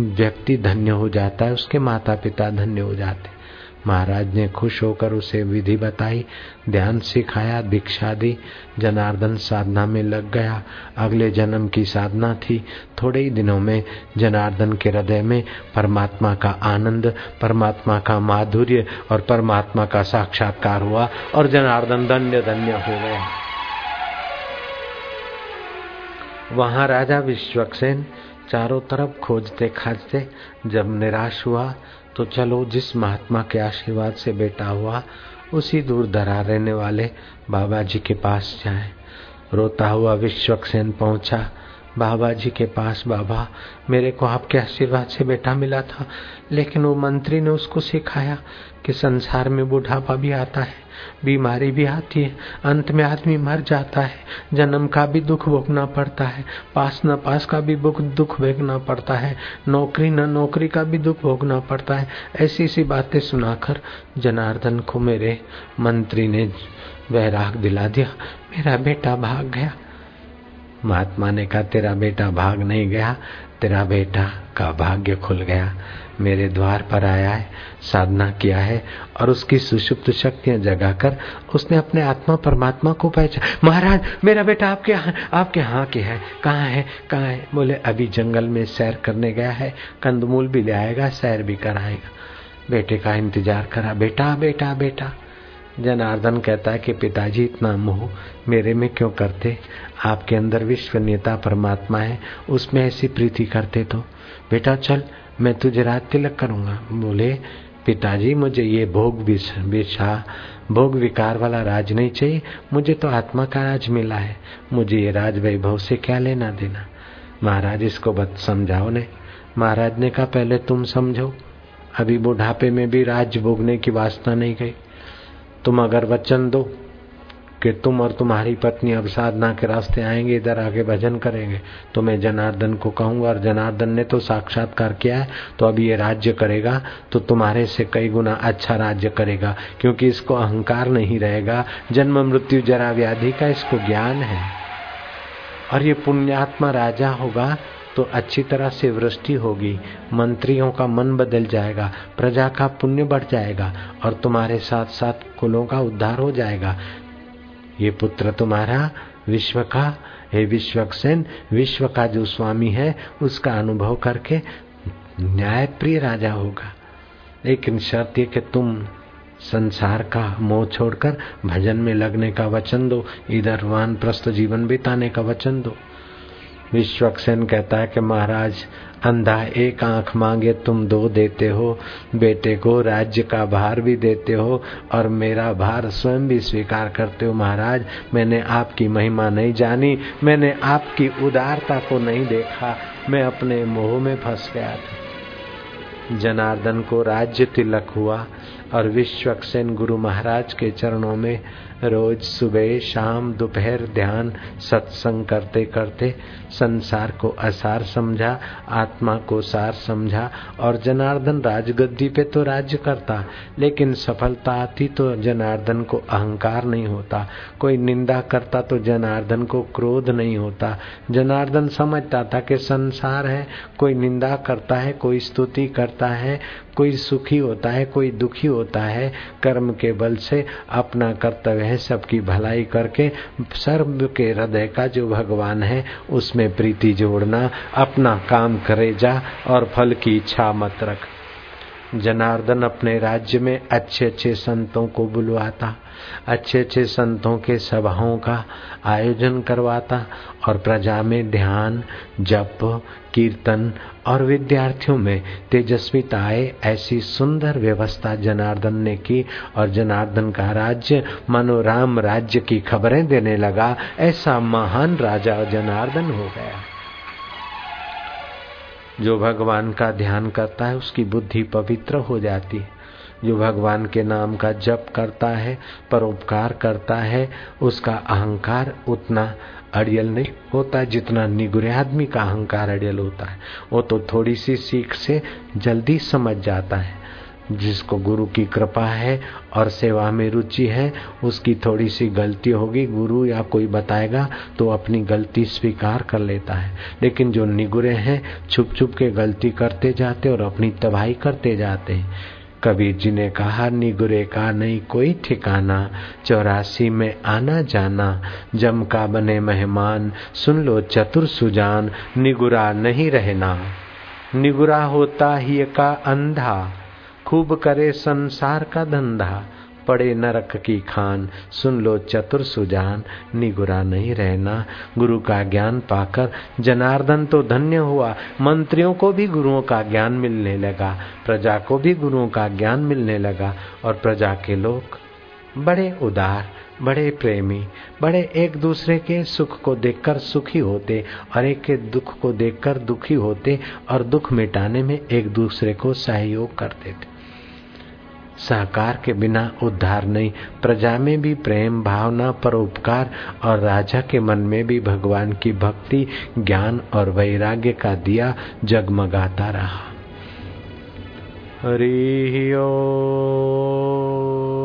व्यक्ति धन्य हो जाता है, उसके माता पिता धन्य हो जाते महाराज ने खुश होकर उसे विधि बताई, ध्यान सिखाया, दीक्षा दी। जनार्दन साधना में लग गया। अगले जन्म की साधना थी। थोड़े ही दिनों में जनार्दन के हृदय में परमात्मा का आनंद, परमात्मा का माधुर्य और परमात्मा का साक्षात्कार हुआ और जनार्दन धन्य धन्य हो गया। वहाँ राजा विश्वक्सेन चारों तरफ़ खोजते खाजते जब निराश हुआ तो चलो, जिस महात्मा के आशीर्वाद से बेटा हुआ, उसी दूर दरार रहने वाले बाबा जी के पास जाए। रोता हुआ विश्वक्सेन पहुँचा। बाबा जी के पास, बाबा, मेरे को आपके आशीर्वाद से बेटा मिला था, लेकिन वो मंत्री ने उसको सिखाया कि संसार में बुढ़ापा भी आता है, बीमारी भी आती है, अंत में आदमी मर जाता है, जन्म का भी दुख भोगना पड़ता है, पास न पास का भी दुख भोगना पड़ता है, नौकरी न नौकरी का भी दुख भोगना पड़ता है, ऐसी ऐसी बातें सुनाकर जनार्दन को मेरे मंत्री ने वैराग दिला दिया, मेरा बेटा भाग गया। महात्मा ने कहा, तेरा बेटा भाग नहीं गया, तेरा बेटा का भाग्य खुल गया। मेरे द्वार पर आया है, साधना किया है और उसकी सुषुप्त शक्तियाँ जगाकर उसने अपने आत्मा परमात्मा को पहचान महाराज, मेरा बेटा आपके यहाँ आपके यहाँ के है। कहाँ है कहाँ है? बोले, अभी जंगल में सैर करने गया है। कंदमूल भी ले आएगा, सैर भी कराएगा। बेटे का इंतज़ार करा। बेटा बेटा बेटा। जनार्दन कहता है कि पिताजी, इतना मोह मेरे में क्यों करते? आपके अंदर विश्व नेता परमात्मा है, उसमें ऐसी प्रीति करते तो। बेटा, चल, मैं तुझे रात तिलक करूँगा। बोले, पिताजी, मुझे ये भोग विषा भोग विकार वाला राज नहीं चाहिए। मुझे तो आत्मा का राज मिला है। मुझे ये राज वैभव से क्या लेना देना? महाराज, इसको बत समझाओ ने। महाराज ने कहा, पहले तुम समझो। अभी बुढ़ापे में भी राज भोगने की वासना नहीं गई। तुम अगर वचन दो कि तुम और तुम्हारी पत्नी अब साधना के रास्ते आएँगे, इधर आके भजन करेंगे तो मैं जनार्दन को कहूँगा, और जनार्दन ने तो साक्षात्कार किया है तो अब ये राज्य करेगा तो तुम्हारे से कई गुना अच्छा राज्य करेगा, क्योंकि इसको अहंकार नहीं रहेगा। जन्म मृत्यु जरा व्याधि का इसको ज्ञान है। और ये पुण्यात्मा राजा होगा तो अच्छी तरह से वृष्टि होगी, मंत्रियों का मन बदल जाएगा, प्रजा का पुण्य बढ़ जाएगा और तुम्हारे साथ साथ कुलों का उद्धार हो जाएगा। ये पुत्र तुम्हारा विश्व का, हे विश्वक्सेन, विश्व का जो स्वामी है, उसका अनुभव करके न्याय प्रिय राजा होगा। लेकिन शर्त ये कि तुम संसार का मोह छोड़कर भजन में लगने का वचन दो, इधर वान प्रस्त जीवन बिताने का वचन दो। विश्वक्सेन कहता है कि महाराज, अंधा एक आँख मांगे, तुम दो देते हो। बेटे को राज्य का भार भी देते हो और मेरा भार स्वयं भी स्वीकार करते हो। महाराज, मैंने आपकी महिमा नहीं जानी, मैंने आपकी उदारता को नहीं देखा। मैं अपने मोह में फंस गया था। जनार्दन को राज्य तिलक हुआ। और विश्वक्सेन गुरु महाराज के चरणों में रोज सुबह, शाम, दोपहर ध्यान, सत्संग करते करते संसार को असार समझा, आत्मा को सार समझा और जनार्दन राजगद्दी पे तो राज्य करता, लेकिन सफलता आती तो जनार्दन को अहंकार नहीं होता। कोई निंदा करता तो जनार्दन को क्रोध नहीं होता। जनार्दन समझता था कि संसार है, कोई निंदा करता है, कोई स्तुति करता है कोई सुखी होता है, कोई दुखी होता है, कर्म के बल से अपना कर्तव्य है, सबकी भलाई करके, सर्व के हृदय का जो भगवान है, उसमें प्रीति जोड़ना, अपना काम करे जा और फल की इच्छा मत रख। जनार्दन अपने राज्य में अच्छे अच्छे संतों को बुलवाता। अच्छे अच्छे संतों के सभाओं का आयोजन करवाता और प्रजा में ध्यान, जप, कीर्तन और विद्यार्थियों में तेजस्विता आए ऐसी सुंदर व्यवस्था जनार्दन ने की और जनार्दन का राज्य मनोराम राज्य की खबरें देने लगा, ऐसा महान राजा जनार्दन हो गया। जो भगवान का ध्यान करता है, उसकी बुद्धि पवित्र हो जाती। है जो भगवान के नाम का जप करता है, परोपकार करता है, उसका अहंकार उतना अड़ियल नहीं होता जितना निगुरे आदमी का अहंकार अड़ियल होता है। वो तो थोड़ी सी सीख से जल्दी समझ जाता है। जिसको गुरु की कृपा है और सेवा में रुचि है, उसकी थोड़ी सी गलती होगी, गुरु या कोई बताएगा तो अपनी गलती स्वीकार कर लेता है। लेकिन जो निगुरे हैं छुप छुप के गलती करते जाते और अपनी तबाही करते जाते हैं। कबीर जी ने कहा निगुरे का नहीं कोई ठिकाना, चौरासी में आना जाना, जम का बने मेहमान, सुन लो चतुर सुजान, निगुरा नहीं रहना। निगुरा होता ही का अंधा, खूब करे संसार का धंधा। पड़े नरक की खान। सुन लो चतुर सुजान, निगुरा नहीं रहना। गुरु का ज्ञान पाकर जनार्दन तो धन्य हुआ। मंत्रियों को भी गुरुओं का ज्ञान मिलने लगा। प्रजा को भी गुरुओं का ज्ञान मिलने लगा। और प्रजा के लोग बड़े उदार, बड़े प्रेमी, बड़े एक दूसरे के सुख को देखकर सुखी होते और एक के दुख को देखकर दुखी होते और दुख मिटाने में एक दूसरे को सहयोग करते थे। सहकार के बिना उद्धार नहीं, प्रजा में भी प्रेम, भावना, परोपकार और राजा के मन में भी भगवान की भक्ति, ज्ञान और वैराग्य का दिया जगमगाता रहा। हरि ओ।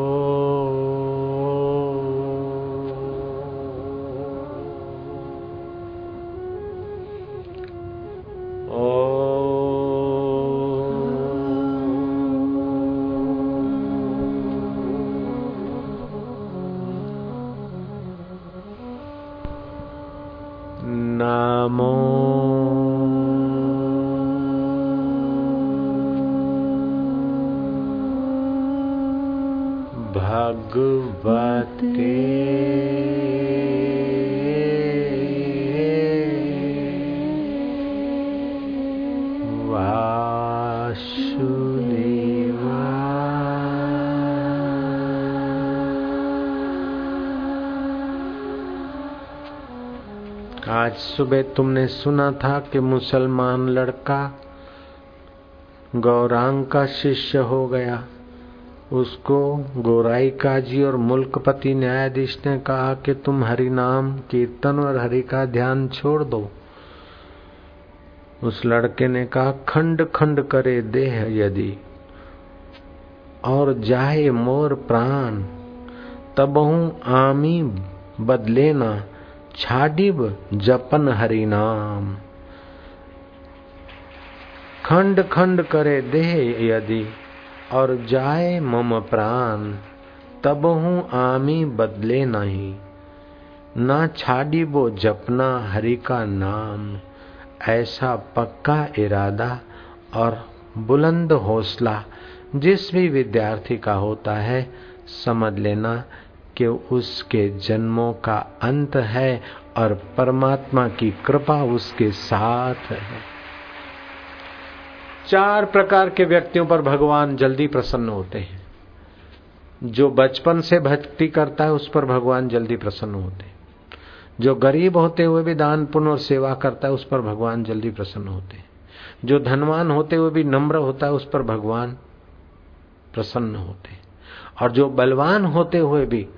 सुबह तुमने सुना था कि मुसलमान लड़का गौरांग का शिष्य हो गया। उसको गोराई काजी और मुल्कपति न्यायाधीश ने कहा कि तुम हरि नाम कीर्तन और हरि का ध्यान छोड़ दो। उस लड़के ने कहा, खंड खंड करे देह यदि और जाए मोर प्राण तबहू आमी बदलेना छाडिब जपन हरि नाम। खंड खंड करे देह यदि, और जाए मम प्राण, तब हूँ आमी बदले नहीं। ना छाड़ी वो जपना हरि का नाम, ऐसा पक्का इरादा और बुलंद हौसला जिस भी विद्यार्थी का होता है, समझ लेना कि उसके जन्मों का अंत है और परमात्मा की कृपा उसके साथ है। चार प्रकार के व्यक्तियों पर भगवान जल्दी प्रसन्न होते हैं। जो बचपन से भक्ति करता है, उस पर भगवान जल्दी प्रसन्न होते हैं। जो गरीब होते हुए भी दान पुण्य और सेवा करता है, उस पर भगवान जल्दी प्रसन्न होते हैं। जो धनवान होते हुए भी नम्र होता है, उस पर भगवान प्रसन्न होते हैं। और जो बलवान होते हुए भी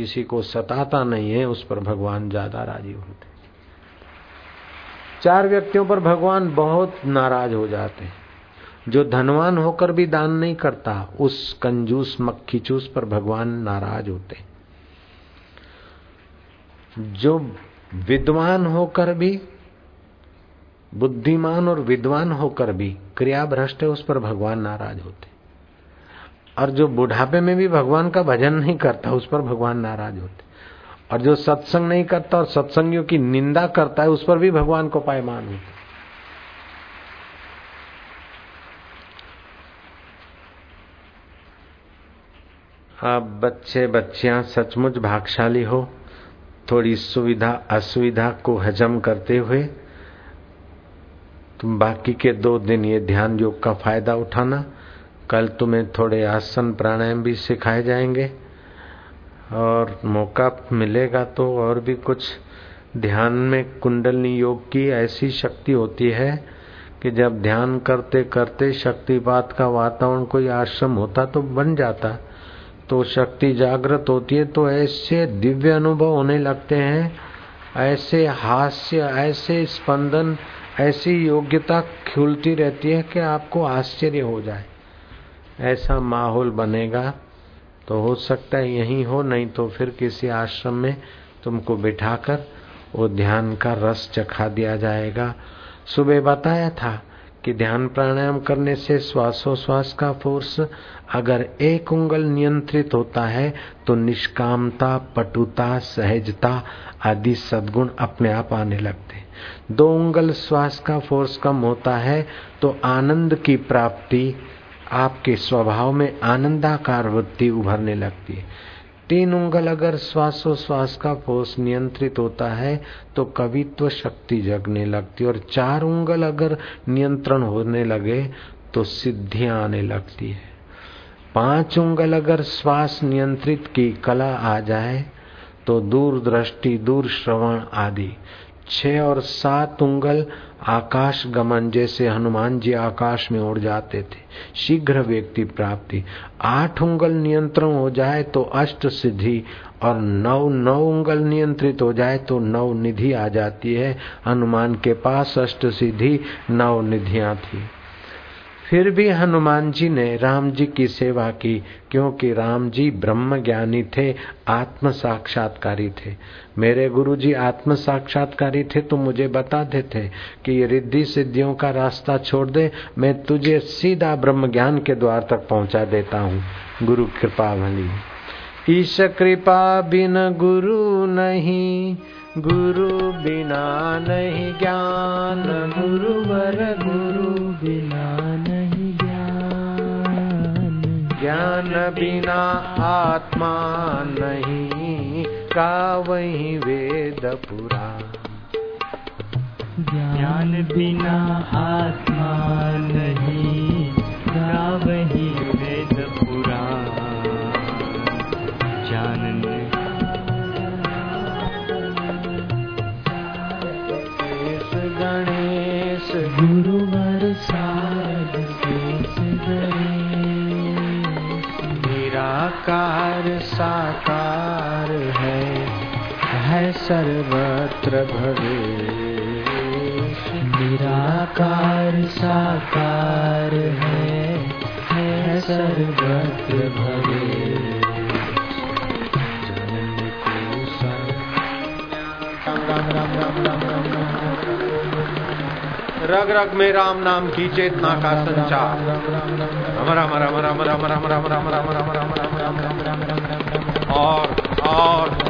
किसी को सताता नहीं है, उस पर भगवान ज़्यादा राज़ी होते चार व्यक्तियों पर भगवान बहुत नाराज़ हो जाते हैं। जो धनवान होकर भी दान नहीं करता, उस कंजूस मक्खी चूस पर भगवान नाराज़ होते जो विद्वान होकर भी, बुद्धिमान और विद्वान होकर भी क्रिया भ्रष्ट है, उस पर भगवान नाराज़ होते और जो बुढ़ापे में भी भगवान का भजन नहीं करता, उस पर भगवान नाराज़ होते। और जो सत्संग नहीं करता और सत्संगियों की निंदा करता है, उस पर भी भगवान को पायमान होते। आप बच्चे बच्चियाँ, सचमुच भागशाली हो, थोड़ी सुविधा, असुविधा को हजम करते हुए, तुम बाकी के दो दिन ये ध्यान योग का फ़ायदा उठाना कल तुम्हें थोड़े आसन प्राणायाम भी सिखाए जाएँगे। और मौका मिलेगा तो और भी कुछ। ध्यान में कुंडलनी योग की ऐसी शक्ति होती है कि जब ध्यान करते करते शक्तिपात का वातावरण कोई आश्रम होता तो बन जाता। तो शक्ति जागृत होती है तो ऐसे दिव्य अनुभव होने लगते हैं। ऐसे हास्य, ऐसे स्पंदन, ऐसी योग्यता खुलती रहती है कि आपको आश्चर्य हो जाए। ऐसा माहौल बनेगा तो हो सकता है यही हो, नहीं तो फिर किसी आश्रम में तुमको बिठाकर वो ध्यान का रस चखा दिया जाएगा। सुबह बताया था कि ध्यान प्राणायाम करने से श्वासोश्वास का फोर्स अगर एक उंगल नियंत्रित होता है तो निष्कामता, पटुता, सहजता आदि सद्गुण अपने आप आने लगते दो उंगल श्वास का फोर्स कम होता है तो आनंद की प्राप्ति आपके स्वभाव में आनंदाकार वृत्ति उभरने लगती है। तीन उंगल अगर श्वासोश्वास का फोर्स नियंत्रित होता है तो कवित्व शक्ति जगने लगती और चार उंगल अगर नियंत्रण होने लगे तो सिद्धियाँ आने लगती है। पाँच उंगल अगर श्वास नियंत्रित की कला आ जाए तो दूर दृष्टि दूर श्रवण आदि। छह और सात उंगल आकाश गमन जैसे हनुमान जी आकाश में उड़ जाते थे। शीघ्र व्यक्ति प्राप्ति। आठ उंगल नियंत्रण हो जाए तो अष्ट सिद्धि और नौ नौ उंगल नियंत्रित हो जाए तो नव निधि आ जाती है। हनुमान के पास अष्ट सिद्धि नव निधियाँ थी। फिर भी हनुमान जी ने राम जी की सेवा की, क्योंकि राम जी ब्रह्म ज्ञानी थे आत्म साक्षात्कारी थे। मेरे गुरु जी आत्म साक्षात्कारी थे तो मुझे बताते थे कि ये रिद्धि सिद्धियों का रास्ता छोड़ दे, मैं तुझे सीधा ब्रह्म ज्ञान के द्वार तक पहुँचा देता हूँ। गुरु कृपा भली ईश कृपा बिन गुरु नहीं, गुरु बिना नहीं ज्ञान गुरुवर गुरु बिना ज्ञान बिना आत्मा नहीं का वही वेद पुराण ज्ञान बिना आत्मा नहीं का सर्वत्र भवेश निराकार साकार है है सर्वत्र भवे राम राम राम राम राम रग रग में राम नाम की चेतना का संचार राम राम राम राम राम राम राम राम राम राम राम राम राम राम राम राम राम और और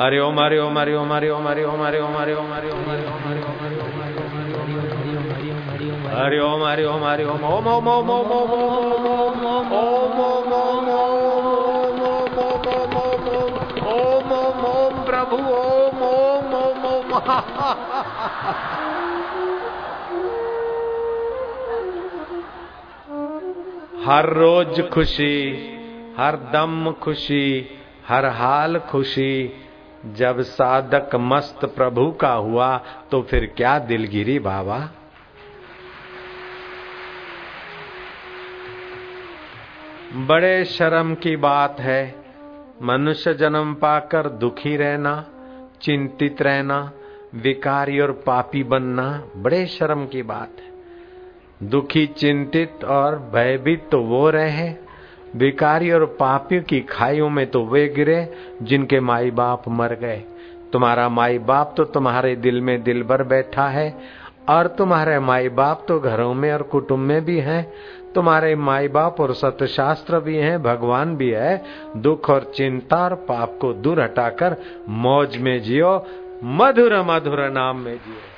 हरि ओम हरि ओम हरि ओम हरि ओम हरि ओम हरि ओम हरि ओम हरि ओम हरि ओम हरि ओम हरि ओम हरि ओम हरि ओम ओम ओम ओम ओम ओम ओम ओम ओम ओम ओम ओम ओम ओम ओम प्रभु ओम ओम ओम ओम हर रोज खुशी हर दम खुशी, हर हाल खुशी। जब साधक मस्त प्रभु का हुआ तो फिर क्या दिलगिरी बाबा? बड़े शर्म की बात है। मनुष्य जन्म पाकर दुखी रहना, चिंतित रहना, विकारी और पापी बनना बड़े शर्म की बात है। दुखी, चिंतित और भयभीत तो वो रहे। विकारी और पापियों की खाइयों में तो वे गिरे, जिनके माई बाप मर गए। तुम्हारा माई बाप तो तुम्हारे दिल में दिल भर बैठा है, और तुम्हारे माई बाप तो घरों में और कुटुंब में भी हैं। तुम्हारे माई बाप और सत्य शास्त्र भी हैं, भगवान भी है। दुख और चिंता और पाप को दूर हटाकर मौज में जियो मधुर मधुर नाम में जियो।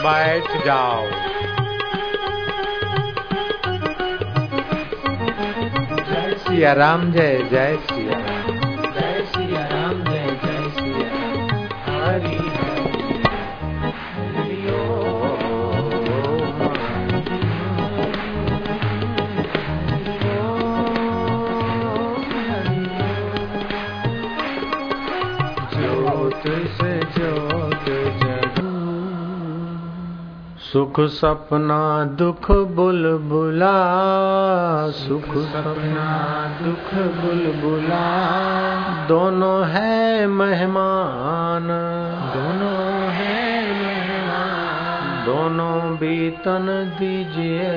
बैठ जाओ। जय सिया राम जय जय सिया राम। सुख सपना दुख बुलबुला सुख सपना दुख बुलबुला। दोनों है मेहमान। दोनों है मेहमान। दोनों बीतन दीजिए।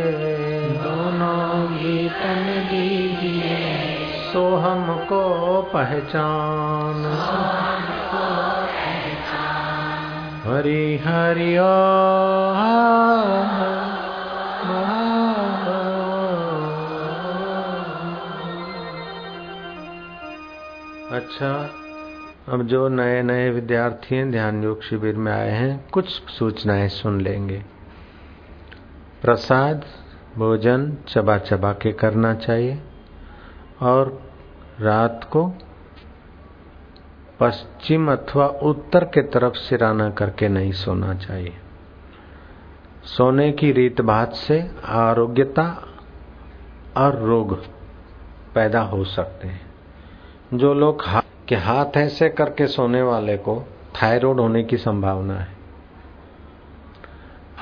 दोनों बीतन दीजिए। सो हमको पहचान। हरि हरि ओ अच्छा अब जो नए नए विद्यार्थी हैं ध्यान योग शिविर में आए हैं, कुछ सूचनाएँ सुन लेंगे। प्रसाद, भोजन चबा चबा के करना चाहिए, और रात को पश्चिम अथवा उत्तर के तरफ़ सिराना करके नहीं सोना चाहिए। सोने की रीत बात से आरोग्यता और रोग पैदा हो सकते हैं। जो लोग हाथ के हाथ ऐसे करके सोने वाले को थायराइड होने की संभावना है।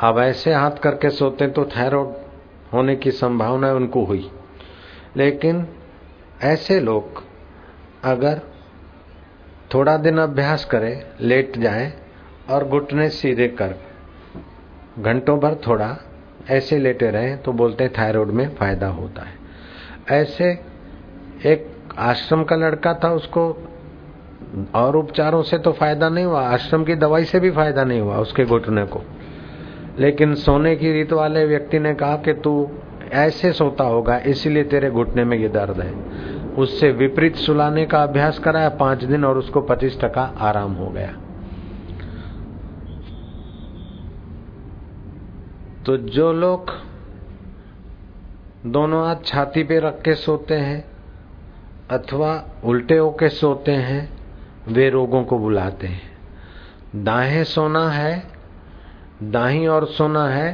अब ऐसे हाथ करके सोते तो थायराइड होने की संभावना उनको हुई। लेकिन ऐसे लोग अगर थोड़ा दिन अभ्यास करें, लेट जाएँ और घुटने सीधे कर। घंटों भर थोड़ा ऐसे लेटे रहें तो बोलते हैं, थायराइड में फ़ायदा होता है। ऐसे एक आश्रम का लड़का था, उसको और उपचारों से तो फ़ायदा नहीं हुआ, आश्रम की दवाई से भी फ़ायदा नहीं हुआ उसके घुटने को। लेकिन सोने की रीत वाले व्यक्ति ने कहा कि, तू ऐसे सोता होगा, इसीलिए तेरे घुटने में ये दर्द है। उससे विपरीत सुलाने का अभ्यास कराया पाँच दिन और उसको पच्चीस टका आराम हो गया। तो जो लोग दोनों हाथ छाती पे रख के सोते हैं अथवा उल्टे होके सोते हैं, वे रोगों को बुलाते हैं। दाहें सोना है, दाही और सोना है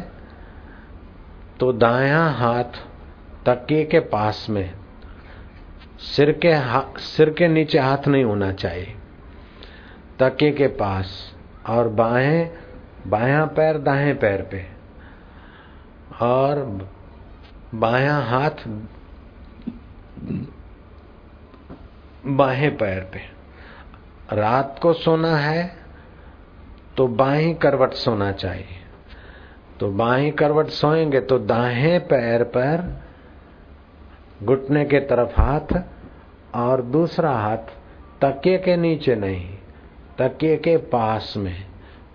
तो दाया हाथ तकिए के पास में सिर के सिर के नीचे हाथ नहीं होना चाहिए। तकिए के पास और बाहें, बाया पैर दाएँ पैर पे। और बाया हाथ, बाहें पैर पे। रात को सोना है तो बाही करवट सोना चाहिए। तो बाही करवट सोएँगे तो दाहें पैर पर घुटने के तरफ़ हाथ और दूसरा हाथ तकिए के नीचे नहीं, तकिए के पास में।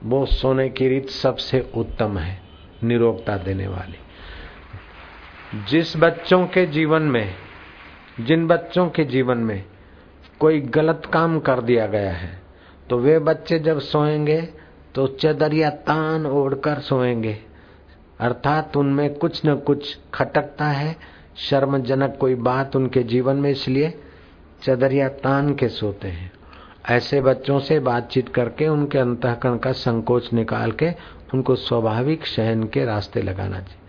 वो सोने की रीत सबसे उत्तम है, निरोगता देने वाली। जिस बच्चों के जीवन में, जिन बच्चों के जीवन में कोई गलत काम कर दिया गया है तो वे बच्चे जब सोएँगे तो चदरिया तान ओढ़कर सोएँगे। अर्थात उनमें कुछ न कुछ खटकता है शर्मजनक कोई बात उनके जीवन में इसलिए चदरिया तान के सोते हैं। ऐसे बच्चों से बातचीत करके उनके अंतकरण का संकोच निकाल के उनको स्वाभाविक शहन के रास्ते लगाना चाहिए।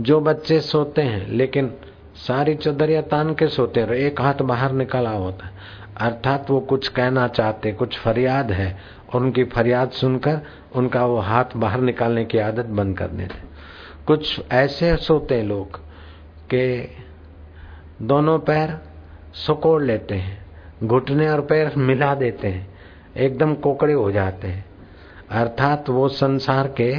जो बच्चे सोते हैं, लेकिन सारी चदरिया तान के सोते हैं, एक हाथ बाहर निकला होता है, अर्थात वो कुछ कहना चाहते, कुछ फरियाद है, और उनकी फरियाद सुनकर उनका वो हाथ बाहर निकालने की आदत बंद कर देते कुछ ऐसे सोते लोग के दोनों पैर सुकोड़ लेते हैं, घुटने और पैर मिला देते हैं, एकदम कोकड़े हो जाते हैं। अर्थात वो संसार के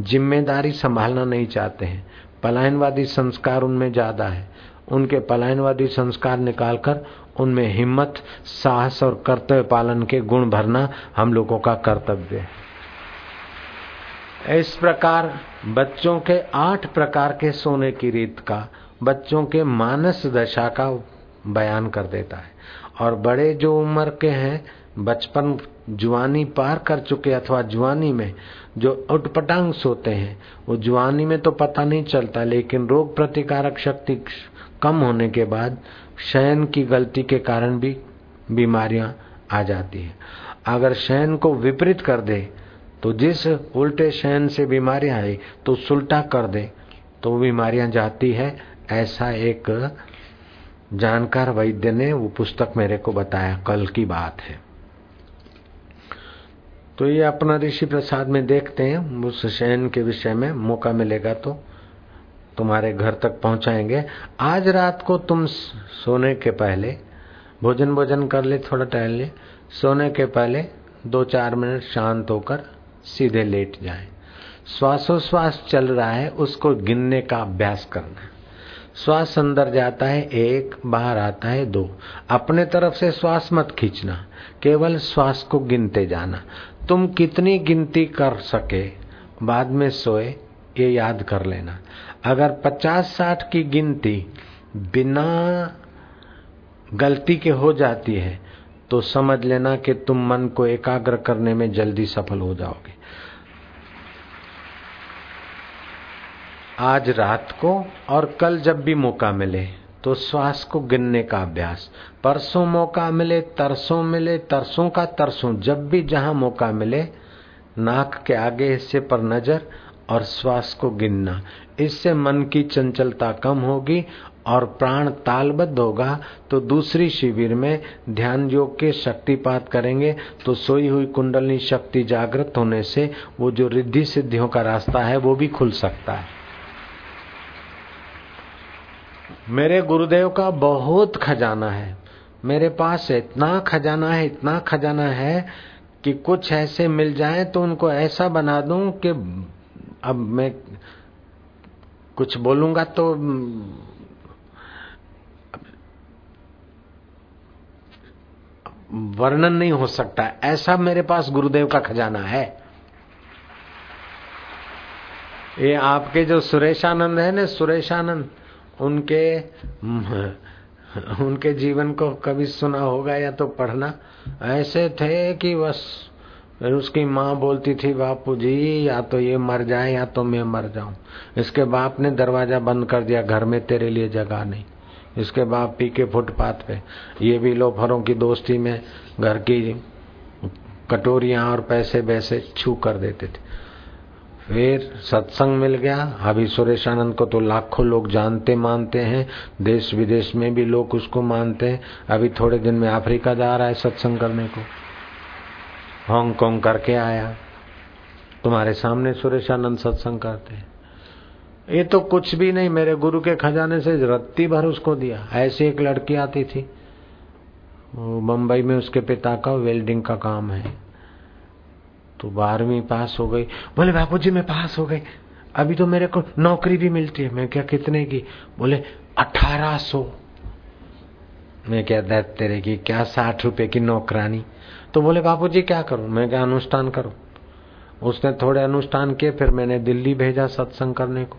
ज़िम्मेदारी संभालना नहीं चाहते हैं। पलायनवादी संस्कार उनमें ज़्यादा है। उनके पलायनवादी संस्कार निकालकर उनमें हिम्मत, साहस और कर्तव्य पालन के गुण भरना हम लोगों का कर्तव्य है। इस प्रकार बच्चों के आठ प्रकार के सोने की रीत का बच्चों के मानस दशा का बयान कर देता है। और बड़े जो उम्र के हैं, बचपन जुआनी पार कर चुके अथवा जुआनी में जो उटपटांग सोते हैं, वो जुआनी में तो पता नहीं चलता, लेकिन रोग प्रतिकारक शक्ति कम होने के बाद शयन की गलती के कारण भी बीमारियाँ आ जाती है। अगर शयन को विपरीत कर दे तो जिस उल्टे शयन से बीमारियाँ आई तो सुलटा कर दे तो बीमारियाँ जाती है ऐसा एक जानकार वैद्य ने वो पुस्तक मेरे को बताया, कल की बात है। तो ये अपना ऋषि प्रसाद में देखते हैं, उस शयन के विषय में मौका मिलेगा तो तुम्हारे घर तक पहुंचाएँगे। आज रात को तुम सोने के पहले, भोजन भोजन कर ले, थोड़ा टहल ले, सोने के पहले दो चार मिनट शांत होकर सीधे लेट जाए। श्वासोश्वास चल रहा है, उसको गिनने का अभ्यास करना श्वास अंदर जाता है, एक, बाहर आता है, दो। अपने तरफ़ से श्वास मत खींचना, केवल श्वास को गिनते जाना। तुम कितनी गिनती कर सके, बाद में सोए, ये याद कर लेना। अगर पचास साठ की गिनती बिना गलती के हो जाती है तो समझ लेना कि तुम मन को एकाग्र करने में जल्दी सफल हो जाओगे। आज रात को और कल जब भी मौका मिले तो श्वास को गिनने का अभ्यास। परसों मौका मिले, तरसों मिले, तरसों का तरसों, जब भी जहाँ मौका मिले, नाक के आगे हिस्से पर नज़र और श्वास को गिनना। इससे मन की चंचलता कम होगी और प्राण तालबद्ध होगा। तो दूसरी शिविर में ध्यान योग के शक्तिपात करेंगे। तो सोई हुई कुंडलनी शक्ति जागृत होने से वो जो रिद्धि सिद्धियों का रास्ता है वो भी खुल सकता है। मेरे गुरुदेव का बहुत खजाना है। मेरे पास इतना खजाना है, इतना खजाना है कि कुछ ऐसे मिल जाए तो उनको ऐसा बना दूँ कि अब मैं कुछ बोलूँगा तो वर्णन नहीं हो सकता। ऐसा मेरे पास गुरुदेव का खजाना है। ये आपके जो सुरेशानंद है ना, सुरेशानंद उनके उनके जीवन को कभी सुना होगा या तो पढ़ना। ऐसे थे कि बस उसकी माँ बोलती थी, बापू जी, या तो ये मर जाए, या तो मैं मर जाऊँ। इसके बाप ने दरवाज़ा बंद कर दिया, घर में तेरे लिए जगह नहीं। इसके बाप पी के फुटपाथ पे। ये भी लोफरों की दोस्ती में घर की कटोरियाँ और पैसे वैसे छू कर देते थे। फिर सत्संग मिल गया। अभी सुरेश आनंद को तो लाखों लोग जानते मानते हैं। देश विदेश में भी लोग उसको मानते हैं। अभी थोड़े दिन में अफ्रीका जा रहा है सत्संग करने को। हांगकांग करके आया। तुम्हारे सामने सुरेशानंद सत्संग करते हैं। ये तो कुछ भी नहीं, मेरे गुरु के खजाने से रत्ती भर उसको दिया। ऐसी एक लड़की आती थी। बम्बई में उसके पिता का वेल्डिंग का काम है। तो बारहवीं पास हो गई। बोले बापू जी मैं पास हो गई। अभी तो मेरे को नौकरी भी मिलती है। मैं क्या कितने की? बोले, अठारह सो। मैं क्या दर्द तेरे की? क्या साठ रुपए की नौकरानी? तो बोले बापू जी क्या करूँ? मैं क्या अनुष्ठान करूँ? उसने थोड़े अनुष्ठान किए, फिर मैंने दिल्ली भेजा सत्संग करने को।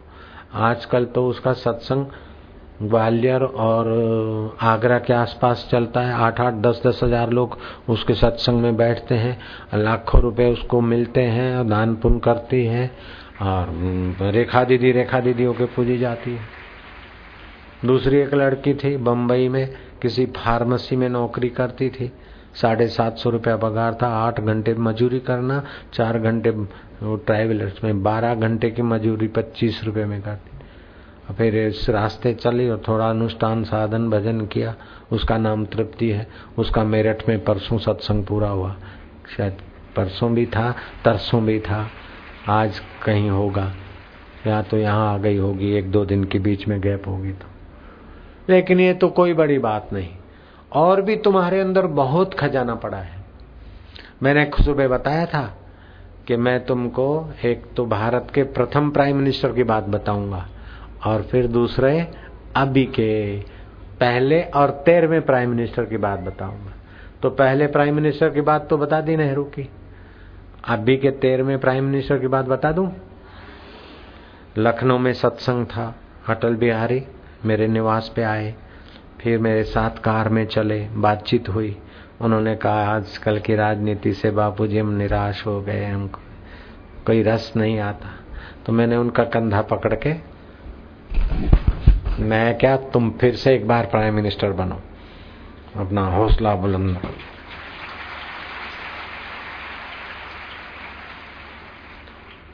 आजकल तो उसका सत्संग ग्वालियर और आगरा के आसपास चलता है। आठ आठ, दस दस हज़ार लोग उसके सत्संग में बैठते हैं। लाखों रुपए उसको मिलते हैं और दान पुण्य करती है और रेखा दीदी रेखा दीदी होके पूजी जाती है। दूसरी एक लड़की थी बम्बई में, किसी फार्मेसी में नौकरी करती थी। साढ़े सात सौ रुपया पगार था, आठ घंटे मजूरी करना, चार घंटे ट्रैवलर्स में बारह घंटे की मजूरी पच्चीस रुपए में करती। फिर इस रास्ते चली और थोड़ा अनुष्ठान साधन भजन किया। उसका नाम तृप्ति है। उसका मेरठ में परसों सत्संग पूरा हुआ। शायद परसों भी था, तरसों भी था। आज कहीं होगा। या तो यहाँ आ गई होगी, एक दो दिन के बीच में गैप होगी तो। लेकिन ये तो कोई बड़ी बात नहीं। और भी तुम्हारे अंदर बहुत खजाना पड़ा है। मैंने सुबह बताया था कि मैं तुमको एक तो भारत के प्रथम प्राइम मिनिस्टर की बात बताऊँगा। और फिर दूसरे, अभी के पहले और तेरहवें प्राइम मिनिस्टर की बात बताऊँगा। तो पहले प्राइम मिनिस्टर की बात तो बता दी नेहरू की। अभी के तेरहवें प्राइम मिनिस्टर की बात बता दूँ? लखनऊ में सत्संग था, अटल बिहारी मेरे निवास पे आए, फिर मेरे साथ कार में चले, बातचीत हुई। उन्होंने कहा, आजकल की राजनीति से बापूजी हम निराश हो गए हमको कोई रस नहीं आता। तो मैंने उनका कंधा पकड़ के मैं क्या तुम फिर से एक बार प्राइम मिनिस्टर बनो? अपना हौसला बुलंद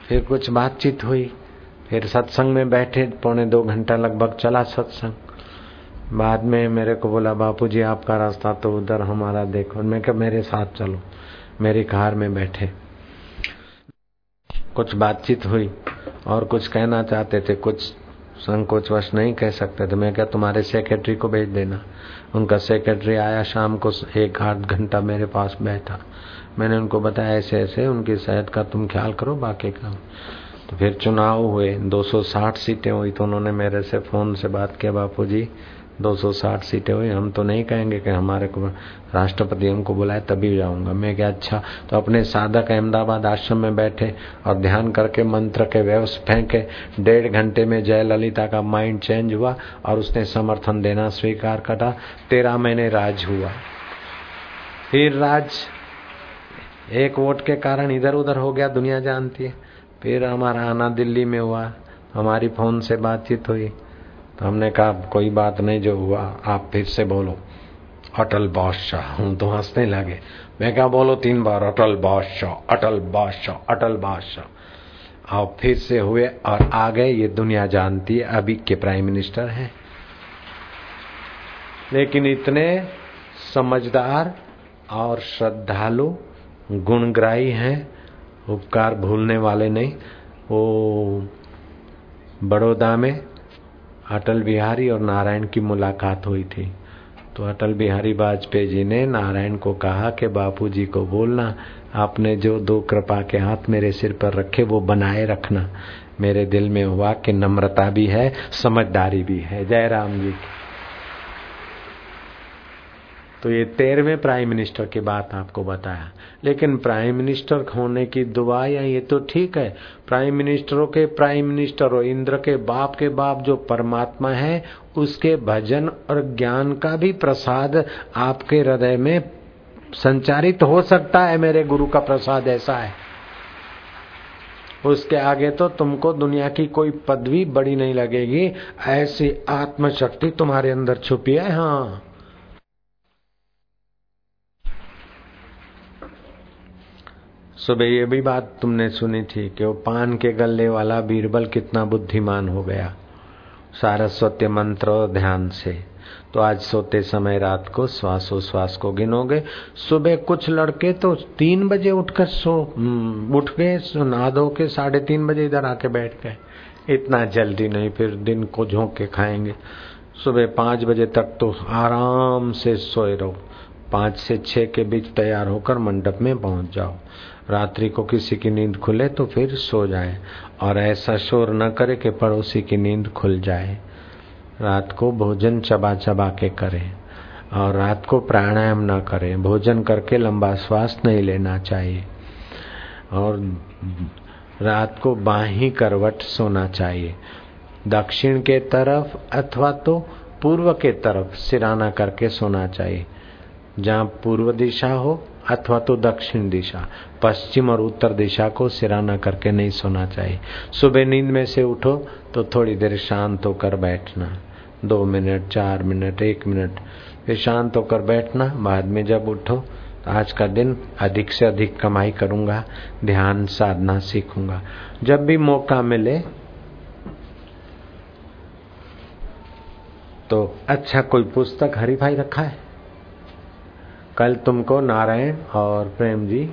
फिर कुछ बातचीत हुई। फिर सत्संग में बैठे, पौने दो घंटा लगभग चला सत्संग। बाद में मेरे को बोला बापूजी आपका रास्ता तो उधर हमारा देखो। मैं क्या मेरे साथ चलो। मेरी कार में बैठे। कुछ बातचीत हुई और कुछ कहना चाहते थे, कुछ संकोच वश नहीं कह सकते थे। मैं क्या तुम्हारे सेक्रेटरी को भेज देना? उनका सेक्रेटरी आया शाम को एक आध घंटा मेरे पास बैठा। मैंने उनको बताया, ऐसे ऐसे, उनकी सेहत का तुम ख्याल करो, बाकी का। तो फिर चुनाव हुए 260 सीटें हुई तो उन्होंने मेरे से फ़ोन से बात किया बापू जी 260 सीटें हुई। हम तो नहीं कहेंगे कि हमारे को राष्ट्रपति हमको बुलाए, तभी जाऊँगा। मैं क्या अच्छा? तो अपने साधक अहमदाबाद आश्रम में बैठे और ध्यान करके मंत्र के व्यवस्थ फेंके, डेढ़ घंटे में जय ललिता का माइंड चेंज हुआ और उसने समर्थन देना स्वीकार करा। तेरह महीने राज हुआ। फिर राज एक वोट के कारण इधर उधर हो गया, दुनिया जानती है। फिर हमारा आना दिल्ली में हुआ। हमारी फ़ोन से बातचीत हुई। तो हमने कहा, कोई बात नहीं, जो हुआ, आप फिर से बोलो। अटल बादशाह, हम तो हंसने लगे। मैं क्या बोलो तीन बार, अटल बादशाह अटल बादशाह अटल बादशाह। और फिर से हुए और आ गए, ये दुनिया जानती है, अभी के प्राइम मिनिस्टर हैं। लेकिन इतने समझदार और श्रद्धालु, गुणग्राही हैं, उपकार भूलने वाले नहीं। वो बड़ौदा में अटल बिहारी और नारायण की मुलाकात हुई थी। तो अटल बिहारी वाजपेयी जी ने नारायण को कहा कि बापूजी को बोलना, आपने जो दो कृपा के हाथ मेरे सिर पर रखे वो बनाए रखना। मेरे दिल में हुआ कि नम्रता भी है, समझदारी भी है। जय राम जी। की तो ये तेरहवें प्राइम मिनिस्टर की बात आपको बताया। लेकिन प्राइम मिनिस्टर होने की दुआ या ये तो ठीक है प्राइम मिनिस्टरों के प्राइम मिनिस्टर और इंद्र के बाप के बाप जो परमात्मा है, उसके भजन और ज्ञान का भी प्रसाद आपके हृदय में संचारित हो सकता है, मेरे गुरु का प्रसाद ऐसा है। उसके आगे तो तुमको दुनिया की कोई पदवी बड़ी नहीं लगेगी, ऐसी आत्मशक्ति तुम्हारे अंदर छुपी है हाँ। सुबह ये भी बात तुमने सुनी थी कि वो पान के गले वाला बीरबल कितना बुद्धिमान हो गया। सारस्वत्य मंत्र और ध्यान से। तो आज सोते समय रात को श्वासोश्वास को गिनोगे। सुबह कुछ लड़के तो तीन बजे उठकर सो हम्म, उठ गए नहा धो के साढ़े तीन बजे इधर आके बैठ गए। इतना जल्दी नहीं फिर दिन को झोंक के खाएँगे। सुबह पाँच बजे तक तो आराम से सोए रहो। पाँच से छह के बीच तैयार होकर मंडप में पहुँच जाओ। रात्रि को किसी की नींद खुले तो फिर सो जाए, और ऐसा शोर न करे कि पड़ोसी की नींद खुल जाए। रात को भोजन चबा चबा के करें, और रात को प्राणायाम न करें। भोजन करके लंबा श्वास नहीं लेना चाहिए, और रात को बाही करवट सोना चाहिए। दक्षिण के तरफ़ अथवा तो पूर्व के तरफ़ सिराना करके सोना चाहिए। जहाँ पूर्व दिशा हो अथवा तो दक्षिण दिशा, पश्चिम और उत्तर दिशा को सिराना करके नहीं सोना चाहिए। सुबह नींद में से उठो तो थोड़ी देर शांत होकर बैठना। दो मिनट, चार मिनट, एक मिनट, फिर शांत होकर बैठना। बाद में जब उठो, आज का दिन अधिक से अधिक कमाई करूँगा, ध्यान साधना सीखूँगा। जब भी मौका मिले तो अच्छा कोई पुस्तक हरी भाई रखा है? कल तुमको नारायण और प्रेम जी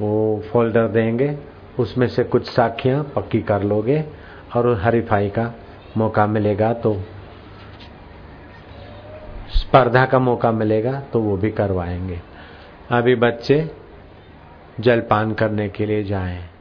वो फोल्डर देंगे, उसमें से कुछ साखियाँ पक्की कर लोगे और हरीफाई का मौका मिलेगा तो स्पर्धा का मौका मिलेगा तो वो भी करवाएँगे। अभी बच्चे जलपान करने के लिए जाएँ।